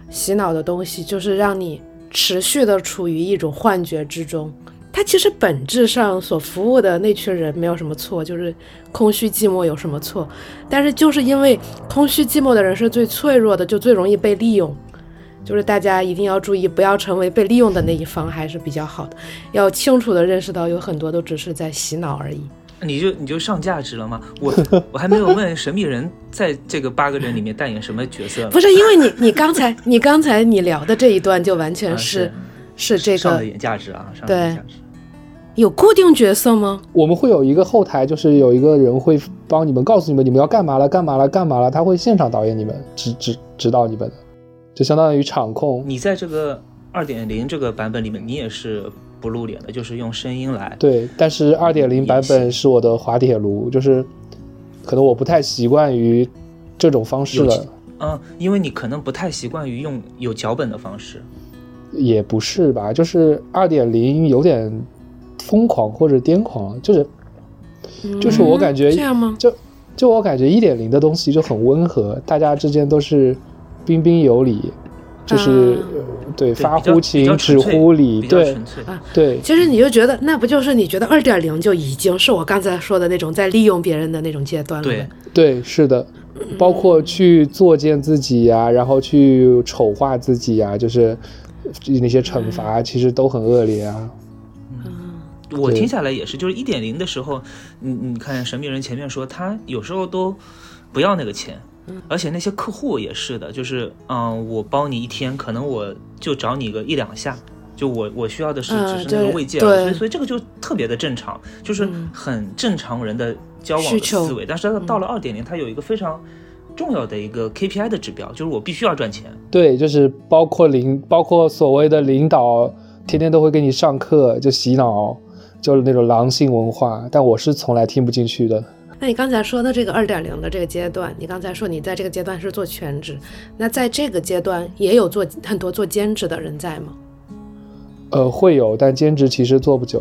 洗脑的东西，就是让你持续的处于一种幻觉之中。他其实本质上所服务的那群人没有什么错，就是空虚寂寞有什么错？但是就是因为空虚寂寞的人是最脆弱的，就最容易被利用。就是大家一定要注意，不要成为被利用的那一方，还是比较好的。要清楚的认识到，有很多都只是在洗脑而已。你就你就上价值了吗？我我还没有问神秘人在这个八个人里面扮演什么角色。不是因为你你刚才你刚才你聊的这一段就完全是是这个上演价值啊，对，有固定角色吗？我们会有一个后台，就是有一个人会帮你们告诉你们你们要干嘛了，干嘛了，干嘛了，他会现场导演你们，指指指导你们的，就相当于场控。你在这个二点零这个版本里面，你也是。不露脸的，就是用声音来。对，但是二点零版本是我的滑铁卢，就是可能我不太习惯于这种方式了。嗯，因为你可能不太习惯于用有脚本的方式。也不是吧，就是二点零有点疯狂或者癫狂，就是就是我感觉这样吗？就就我感觉一点零的东西就很温和，大家之间都是彬彬有礼。就是对发乎情，止乎礼，对对。其实你就觉得，那不就是你觉得二点零就已经是我刚才说的那种在利用别人的那种阶段了？对对，是的，包括去作践自己呀，然后去丑化自己呀，就是那些惩罚其实都很恶劣啊。嗯，我听下来也是，就是一点零的时候，你你看神秘人前面说他有时候都不要那个钱。而且那些客户也是的，就是嗯，我包你一天，可能我就找你个一两下，就我我需要的是只是那个慰藉，所以所以这个就特别的正常，就是很正常人的交往的思维。但是到了二点零，它有一个非常重要的一个 KPI 的指标，就是我必须要赚钱。对，就是包括领，包括所谓的领导，天天都会给你上课，就洗脑，就是那种狼性文化。但我是从来听不进去的。那你刚才说的这个二点零的这个阶段，你刚才说你在这个阶段是做全职，那在这个阶段也有做很多做兼职的人在吗？呃，会有，但兼职其实做不久，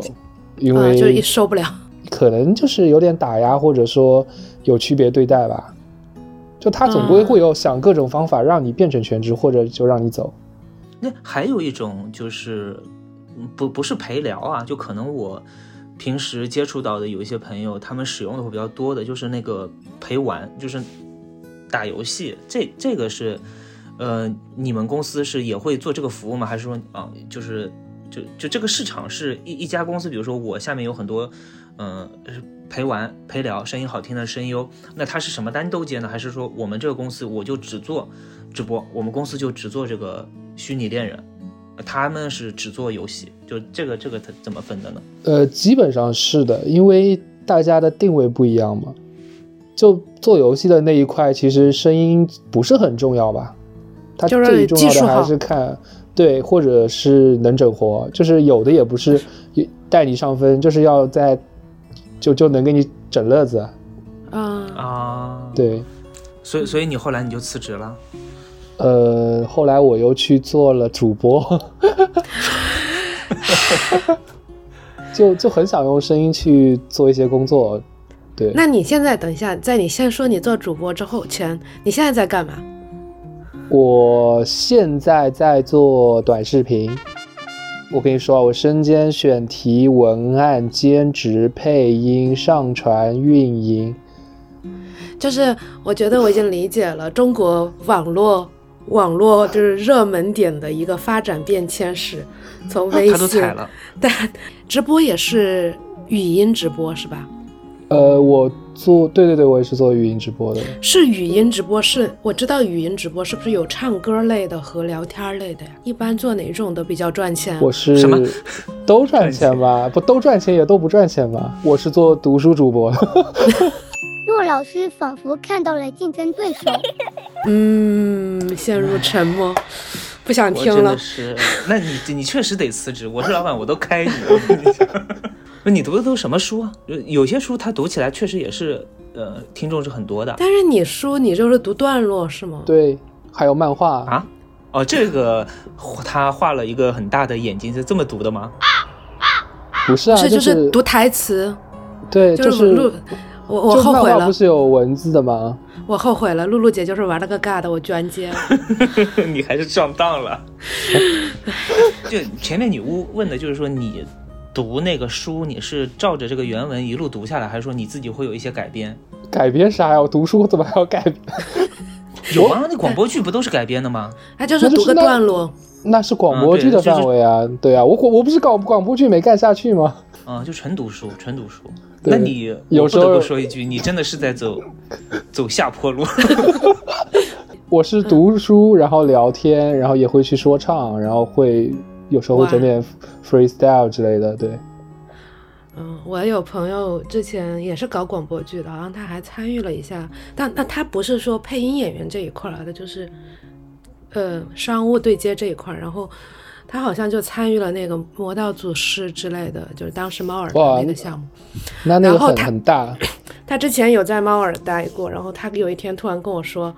因为就一受不了，可能就是有点打压，或者说有区别对待吧。就他总归会有想各种方法让你变成全职，或者就让你走。那还有一种就是，不不是陪聊啊，就可能我。平时接触到的有一些朋友，他们使用的会比较多的，就是那个陪玩，就是打游戏。这这个是，呃，你们公司是也会做这个服务吗？还是说，啊，就是就就这个市场是一一家公司？比如说我下面有很多，嗯，陪玩陪聊，声音好听的声优，那他是什么单都接呢？还是说我们这个公司我就只做直播，我们公司就只做这个虚拟恋人？他们是只做游戏，就这个这个他怎么分的呢？呃，基本上是的，因为大家的定位不一样嘛。就做游戏的那一块，其实声音不是很重要吧？它最重要的还是看对，或者是能整活，就是有的也不是带你上分，就是要在就就能给你整乐子。啊啊，对。所以所以你后来你就辞职了。呃，后来我又去做了主播，就就很想用声音去做一些工作。对，那你现在等一下，在你先说你做主播之后，前你现在在干嘛？我现在在做短视频。我跟你说啊，我身兼选题、文案、兼职、配音、上传、运营。就是我觉得我已经理解了中国网络。网络就是热门点的一个发展变迁史，从微信，但直播也是语音直播是吧？呃，我做，对对对，我也是做语音直播的。是语音直播，是我知道语音直播是不是有唱歌类的和聊天类的呀？一般做哪种的比较赚钱？我是什么都赚钱吧？不都赚钱也都不赚钱吧？我是做读书主播。若若老师仿佛看到了竞争对手。嗯，陷入沉默，不想听了。是，那你你确实得辞职。我是老板，我都开你了。你讲 不你读的都什么书啊？有有些书它读起来确实也是，呃，听众是很多的但是你书你就是读段落是吗？对，还有漫画啊。哦，这个他画了一个很大的眼睛，是这么读的吗？不是啊，是就是读台词。对，就是录，我我后悔了。不是有文字的吗？我后悔了，露露姐就是玩了个尬的，我居然接了。你还是上当了。就前面女巫问的就是说你读那个书，你是照着这个原文一路读下来，还是说你自己会有一些改编？改编啥呀？我读书怎么还要改编？有啊，那广播剧不都是改编的吗？他就是读个段落。那是广播剧的范围啊，对啊，我我不是搞广播剧没干下去吗？啊，就纯读书，纯读书。那你有时候不得不说一句，你真的是在走走下坡路。我是读书，然后聊天，然后也会去说唱，然后会有时候会整点 freestyle 之类的，对。嗯，我有朋友之前也是搞广播剧的，然后他还参与了一下，但那他不是说配音演员这一块儿的，就是呃商务对接这一块儿，然后他好像就参与了那个魔道祖师之类的，就是当时猫耳的那个项目。那那个很很大。他之前有在猫耳待过，然后他有一天突然跟我说：“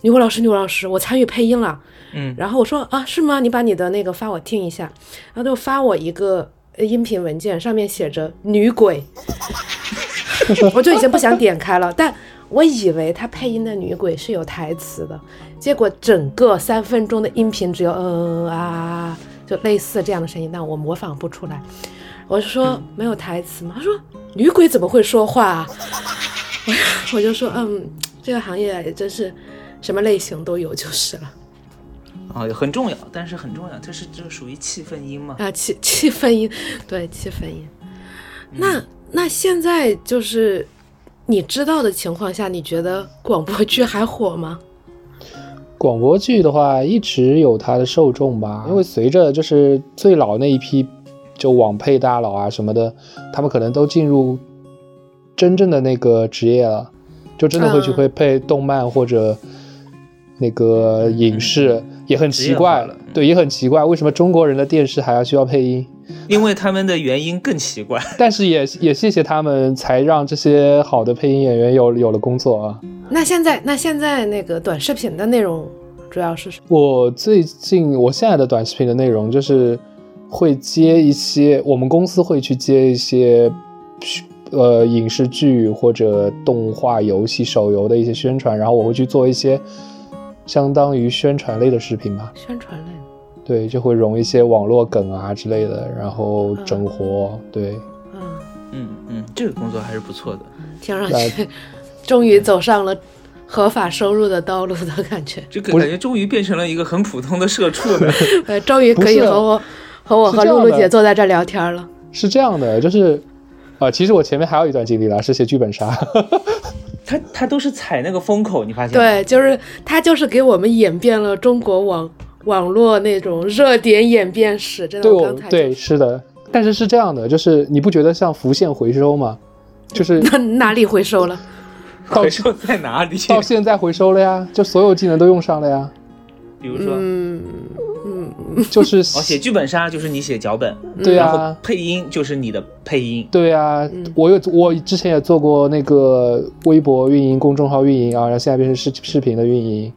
女巫老师，女巫老师，我参与配音了。”嗯，然后我说：“啊，是吗？你把你的那个发我听一下。”然后就发我一个。音频文件上面写着“女鬼”，我就已经不想点开了。但我以为他配音的女鬼是有台词的，结果整个三分钟的音频只有嗯啊，就类似这样的声音，但我模仿不出来。我就说没有台词吗？他说女鬼怎么会说话啊？我就说嗯，这个行业也真是什么类型都有就是了。啊，很重要，但是很重要，这是这属于气氛音嘛？啊，气气氛音，对，气氛音。那那现在就是你知道的情况下，你觉得广播剧还火吗？广播剧的话，一直有它的受众吧，因为随着就是最老那一批就网配大佬啊什么的，他们可能都进入真正的那个职业了，就真的会去会配动漫或者那个影视。嗯也很奇怪了，对，也很奇怪，为什么中国人的电视还要需要配音？因为他们的原因更奇怪。但是也也谢谢他们，才让这些好的配音演员有有了工作啊。那现在那现在那个短视频的内容主要是什么？我最近我现在的短视频的内容就是会接一些，我们公司会去接一些呃影视剧或者动画、游戏、手游的一些宣传，然后我会去做一些。相当于宣传类的视频吧，宣传类，对，就会融一些网络梗啊之类的，然后整活，嗯、对，嗯嗯嗯，这个工作还是不错的，听上去终于走上了合法收入的道路的感觉，这个感觉终于变成了一个很普通的社畜了，呃，终于可以和我和我和露露姐坐在这聊天了。是这样的，就是，啊、呃，其实我前面还有一段经历啦，是写剧本杀。他他都是踩那个风口，你发现？对，就是他就是给我们演变了中国网网络那种热点演变史。真的，对，我对是的。但是是这样的，就是你不觉得像浮现回收吗？就是 那哪里回收了？回收在哪里？到现在回收了呀，就所有技能都用上了呀。比如说，嗯嗯，就是哦，写剧本杀就是你写脚本，对呀、啊，配音就是你的配音，对呀、啊，嗯我有我之前也做过那个微博运营、公众号运营啊，然后现在变成视视频的运营，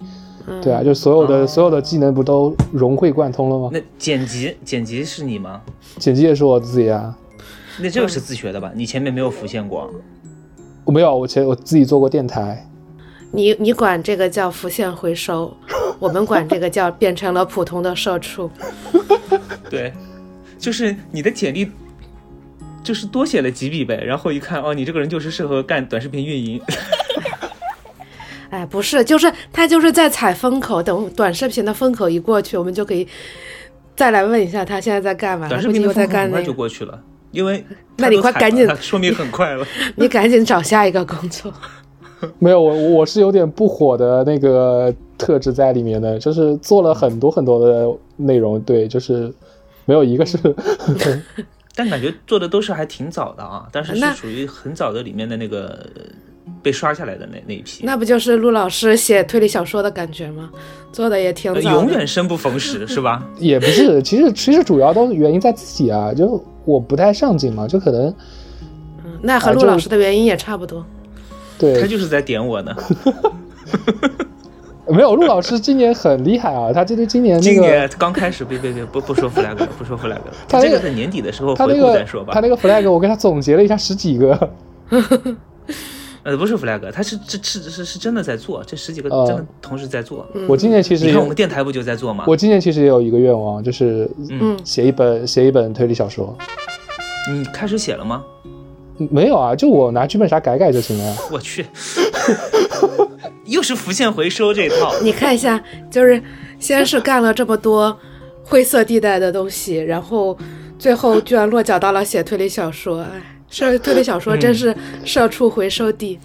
嗯、对啊，就所有的、哦、所有的技能不都融会贯通了吗？那剪辑剪辑是你吗？剪辑也是我自己啊。那这个是自学的吧？你前面没有浮现过？我没有，我前我自己做过电台。你你管这个叫浮现回收，我们管这个叫变成了普通的社畜。对，就是你的简历，就是多写了几笔呗，然后一看哦，你这个人就是适合干短视频运营。哎，不是，就是他就是在踩风口，等短视频的风口一过去，我们就可以再来问一下他现在在干嘛。短视频又在干那就过去了，因为那你快赶紧，说明很快了。你赶紧找下一个工作。没有，我我是有点不火的那个特质在里面的，就是做了很多很多的内容，对，就是没有一个是。但感觉做的都是还挺早的啊，但是是属于很早的里面的那个被刷下来的那那一批，那不就是陆老师写推理小说的感觉吗？做的也挺永远生不逢时，是吧？也不是，其实其实主要都原因在自己啊，就我不太上进嘛，就可能，嗯，那和陆老师的原因也差不多。对，他就是在点我呢。没有，陆老师今年很厉害啊！他今年今年那个刚开始，别别别，不不说 flag，不说 flag，他这个在年底的时候回顾再说吧。他那个 flag，我给他总结了一下十几个。呃，不是 flag，他是这是是是真的在做，这十几个真的同时在做。我今年其实你看我们电台不就在做吗？我今年其实也有一个愿望，就是嗯，写一本写一本推理小说。你开始写了吗？没有啊，就我拿剧本杀改改就行了呀。我去。又是浮现回收这套，你看一下，就是先是干了这么多灰色地带的东西，然后最后居然落脚到了写推理小说。哎，社特别小说真是社畜回收地。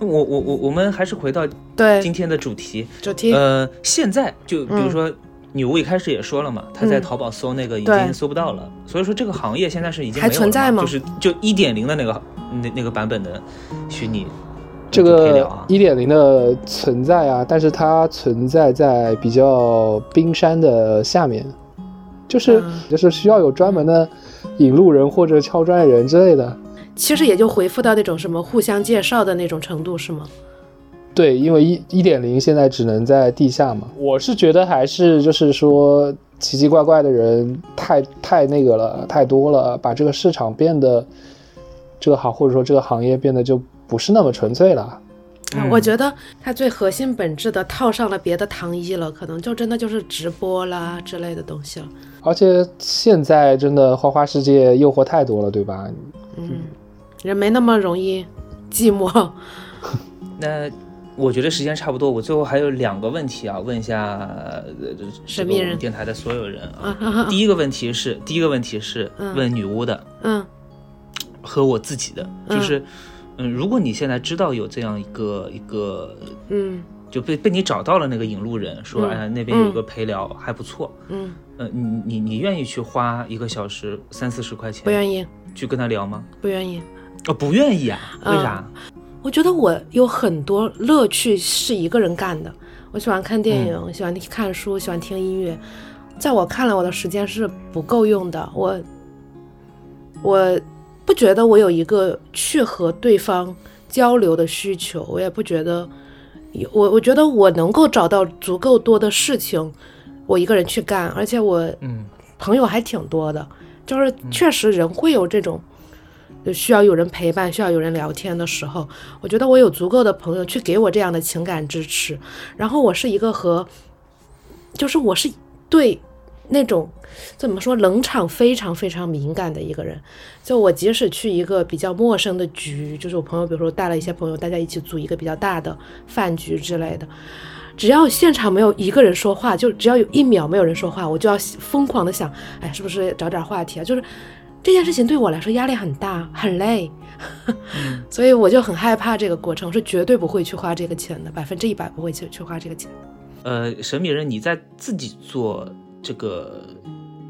我我我我们还是回到对今天的主题。主题呃，现在就比如说女巫一开始也说了嘛，她在淘宝搜那个已经搜不到了，所以说这个行业现在是已经还存在吗？就是就一点零的那个那那个版本的虚拟。这个一点零的存在啊，但是它存在在比较冰山的下面，就是就是需要有专门的引路人或者敲砖人之类的。其实也就回复到那种什么互相介绍的那种程度，是吗？对，因为一一点零现在只能在地下嘛。我是觉得还是就是说奇奇怪怪的人太太那个了，太多了，把这个市场变得这个好，或者说这个行业变得就。不是那么纯粹了，我觉得它最核心本质的套上了别的糖衣了，可能就真的就是直播啦之类的东西了。而且现在真的花花世界诱惑太多了，对吧？嗯，人没那么容易寂寞。那我觉得时间差不多，我最后还有两个问题啊，问一下神秘人电台的所有人啊。第一个问题是，第一个问题是问女巫的，嗯，和我自己的，就是。嗯，如果你现在知道有这样一个一个，嗯，就被被你找到了那个引路人，说哎那边有个陪聊还不错，嗯，呃，你你你愿意去花一个小时三四十块钱？不愿意去跟他聊吗？不愿意，哦，不愿意啊？为啥？我觉得我有很多乐趣是一个人干的，我喜欢看电影，喜欢看书，喜欢听音乐，在我看来，我的时间是不够用的，我我。不觉得我有一个去和对方交流的需求，我也不觉得，我我觉得我能够找到足够多的事情，我一个人去干，而且我嗯。朋友还挺多的，就是确实人会有这种需要有人陪伴、需要有人聊天的时候，我觉得我有足够的朋友去给我这样的情感支持，然后我是一个和，就是我是对。那种怎么说冷场非常非常敏感的一个人，就我即使去一个比较陌生的局，就是我朋友，比如说带了一些朋友，大家一起组一个比较大的饭局之类的，只要现场没有一个人说话，就只要有一秒没有人说话，我就要疯狂的想，哎，是不是找点话题啊？就是这件事情对我来说压力很大，很累，所以我就很害怕这个过程，我是绝对不会去花这个钱的，百分之一百不会去去花这个钱。呃，神秘人，你在自己做。这个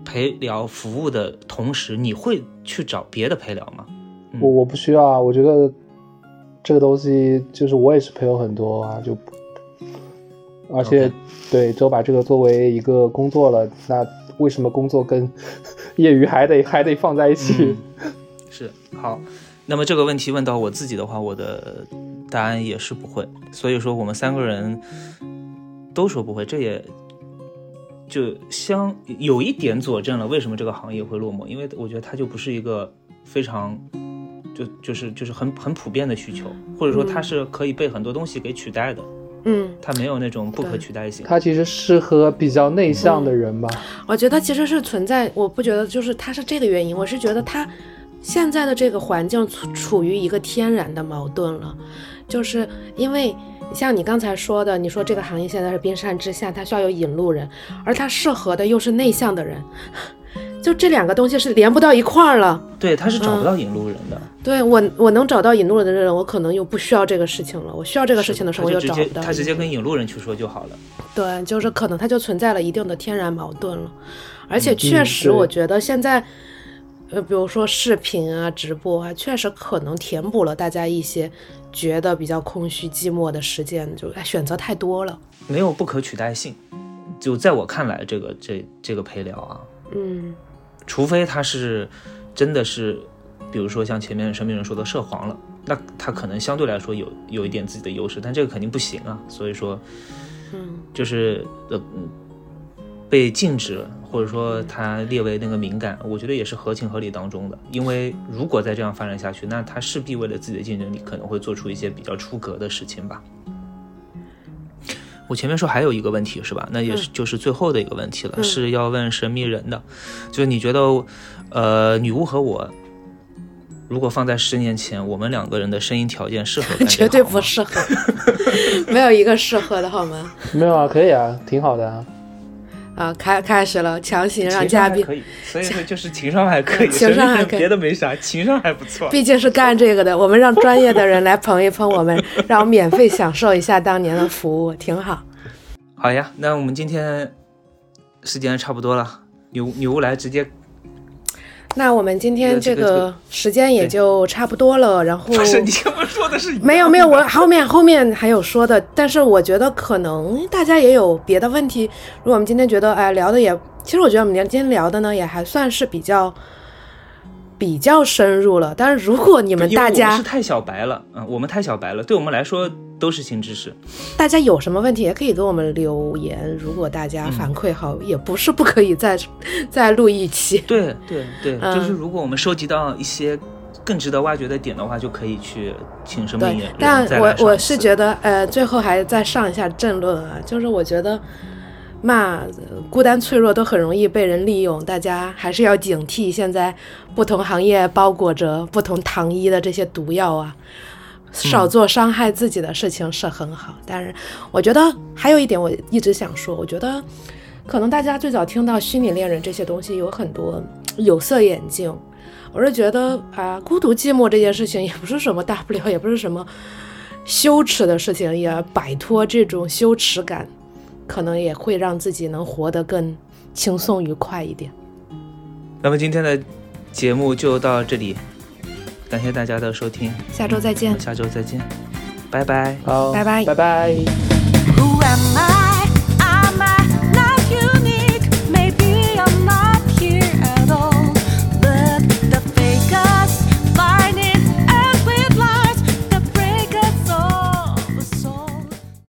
陪聊服务的同时，你会去找别的陪聊吗？我我不需要啊，我觉得这个东西就是我也是朋友很多啊，就而且对，就把这个作为一个工作了，那为什么工作跟业余还得还得放在一起？是好，那么这个问题问到我自己的话，我的答案也是不会。所以说，我们三个人都说不会，这也。就相有一点佐证了，为什么这个行业会落寞？因为我觉得它就不是一个非常，就就是就是很很普遍的需求，或者说它是可以被很多东西给取代的。嗯，它没有那种不可取代性。它其实适合比较内向的人吧？我觉得其实是存在，我不觉得就是它是这个原因，我是觉得它现在的这个环境处处于一个天然的矛盾了，就是因为。像你刚才说的，你说这个行业现在是冰山之下，它需要有引路人，而它适合的又是内向的人，就这两个东西是连不到一块儿了。对，他是找不到引路人的。对我，我能找到引路人的人，我可能又不需要这个事情了。我需要这个事情的时候，我就找不到。他直接跟引路人去说就好了。对，就是可能他就存在了一定的天然矛盾了，而且确实，我觉得现在。呃，比如说视频啊、直播啊，确实可能填补了大家一些觉得比较空虚、寂寞的时间，就选择太多了，没有不可取代性。就在我看来，这个这这个陪聊啊，嗯，除非他是真的是，比如说像前面神秘人说的涉黄了，那他可能相对来说有有一点自己的优势，但这个肯定不行啊。所以说，嗯，就是呃被禁止或者说他列为那个敏感，我觉得也是合情合理当中的。因为如果再这样发展下去，那他势必为了自己的竞争力，可能会做出一些比较出格的事情吧。我前面说还有一个问题是吧？那也是就是最后的一个问题了，是要问神秘人的，就是你觉得，呃，女巫和我，如果放在十年前，我们两个人的声音条件适合？绝对不适合，没有一个适合的好吗？没有啊，可以啊，挺好的啊。啊，开开始了，强行让嘉宾可以，所以说就是情商还可以，情商还可以，别的没啥，情商还不错。毕竟是干这个的，我们让专业的人来捧一捧我们，让我免费享受一下当年的服务，挺好。好呀，那我们今天时间差不多了，女女巫来直接。那我们今天这个时间也就差不多了，然后 不是你跟我说的是没有没有，我后面后面还有说的，但是我觉得可能大家也有别的问题。如果我们今天觉得哎聊的也，其实我觉得我们今天聊的呢也还算是比较比较深入了。但是如果你们大家是太小白了，嗯，我们太小白了，对我们来说都是新知识。大家有什么问题也可以给我们留言，如果大家反馈好，也不是不可以再再 录一期。对对对，就是如果我们收集到一些更值得挖掘的点的话，就可以去请什么演员。但我我是觉得，呃，最后还再上一下正论啊，就是我觉得，嘛，孤单脆弱都很容易被人利用，大家还是要警惕现在不同行业包裹着不同糖衣的这些毒药啊。少做伤害自己的事情是很好，但是我觉得还有一点我一直想说，我觉得可能大家最早听到虚拟恋人这些东西有很多有色眼镜，我是觉得啊，孤独寂寞这件事情也不是什么大不了，也不是什么羞耻的事情，也摆脱这种羞耻感，可能也会让自己能活得更轻松愉快一点。那么今天的节目就到这里，感谢大家的收听，下周再见，下周再见，拜拜，好，拜拜，拜拜。Who am I?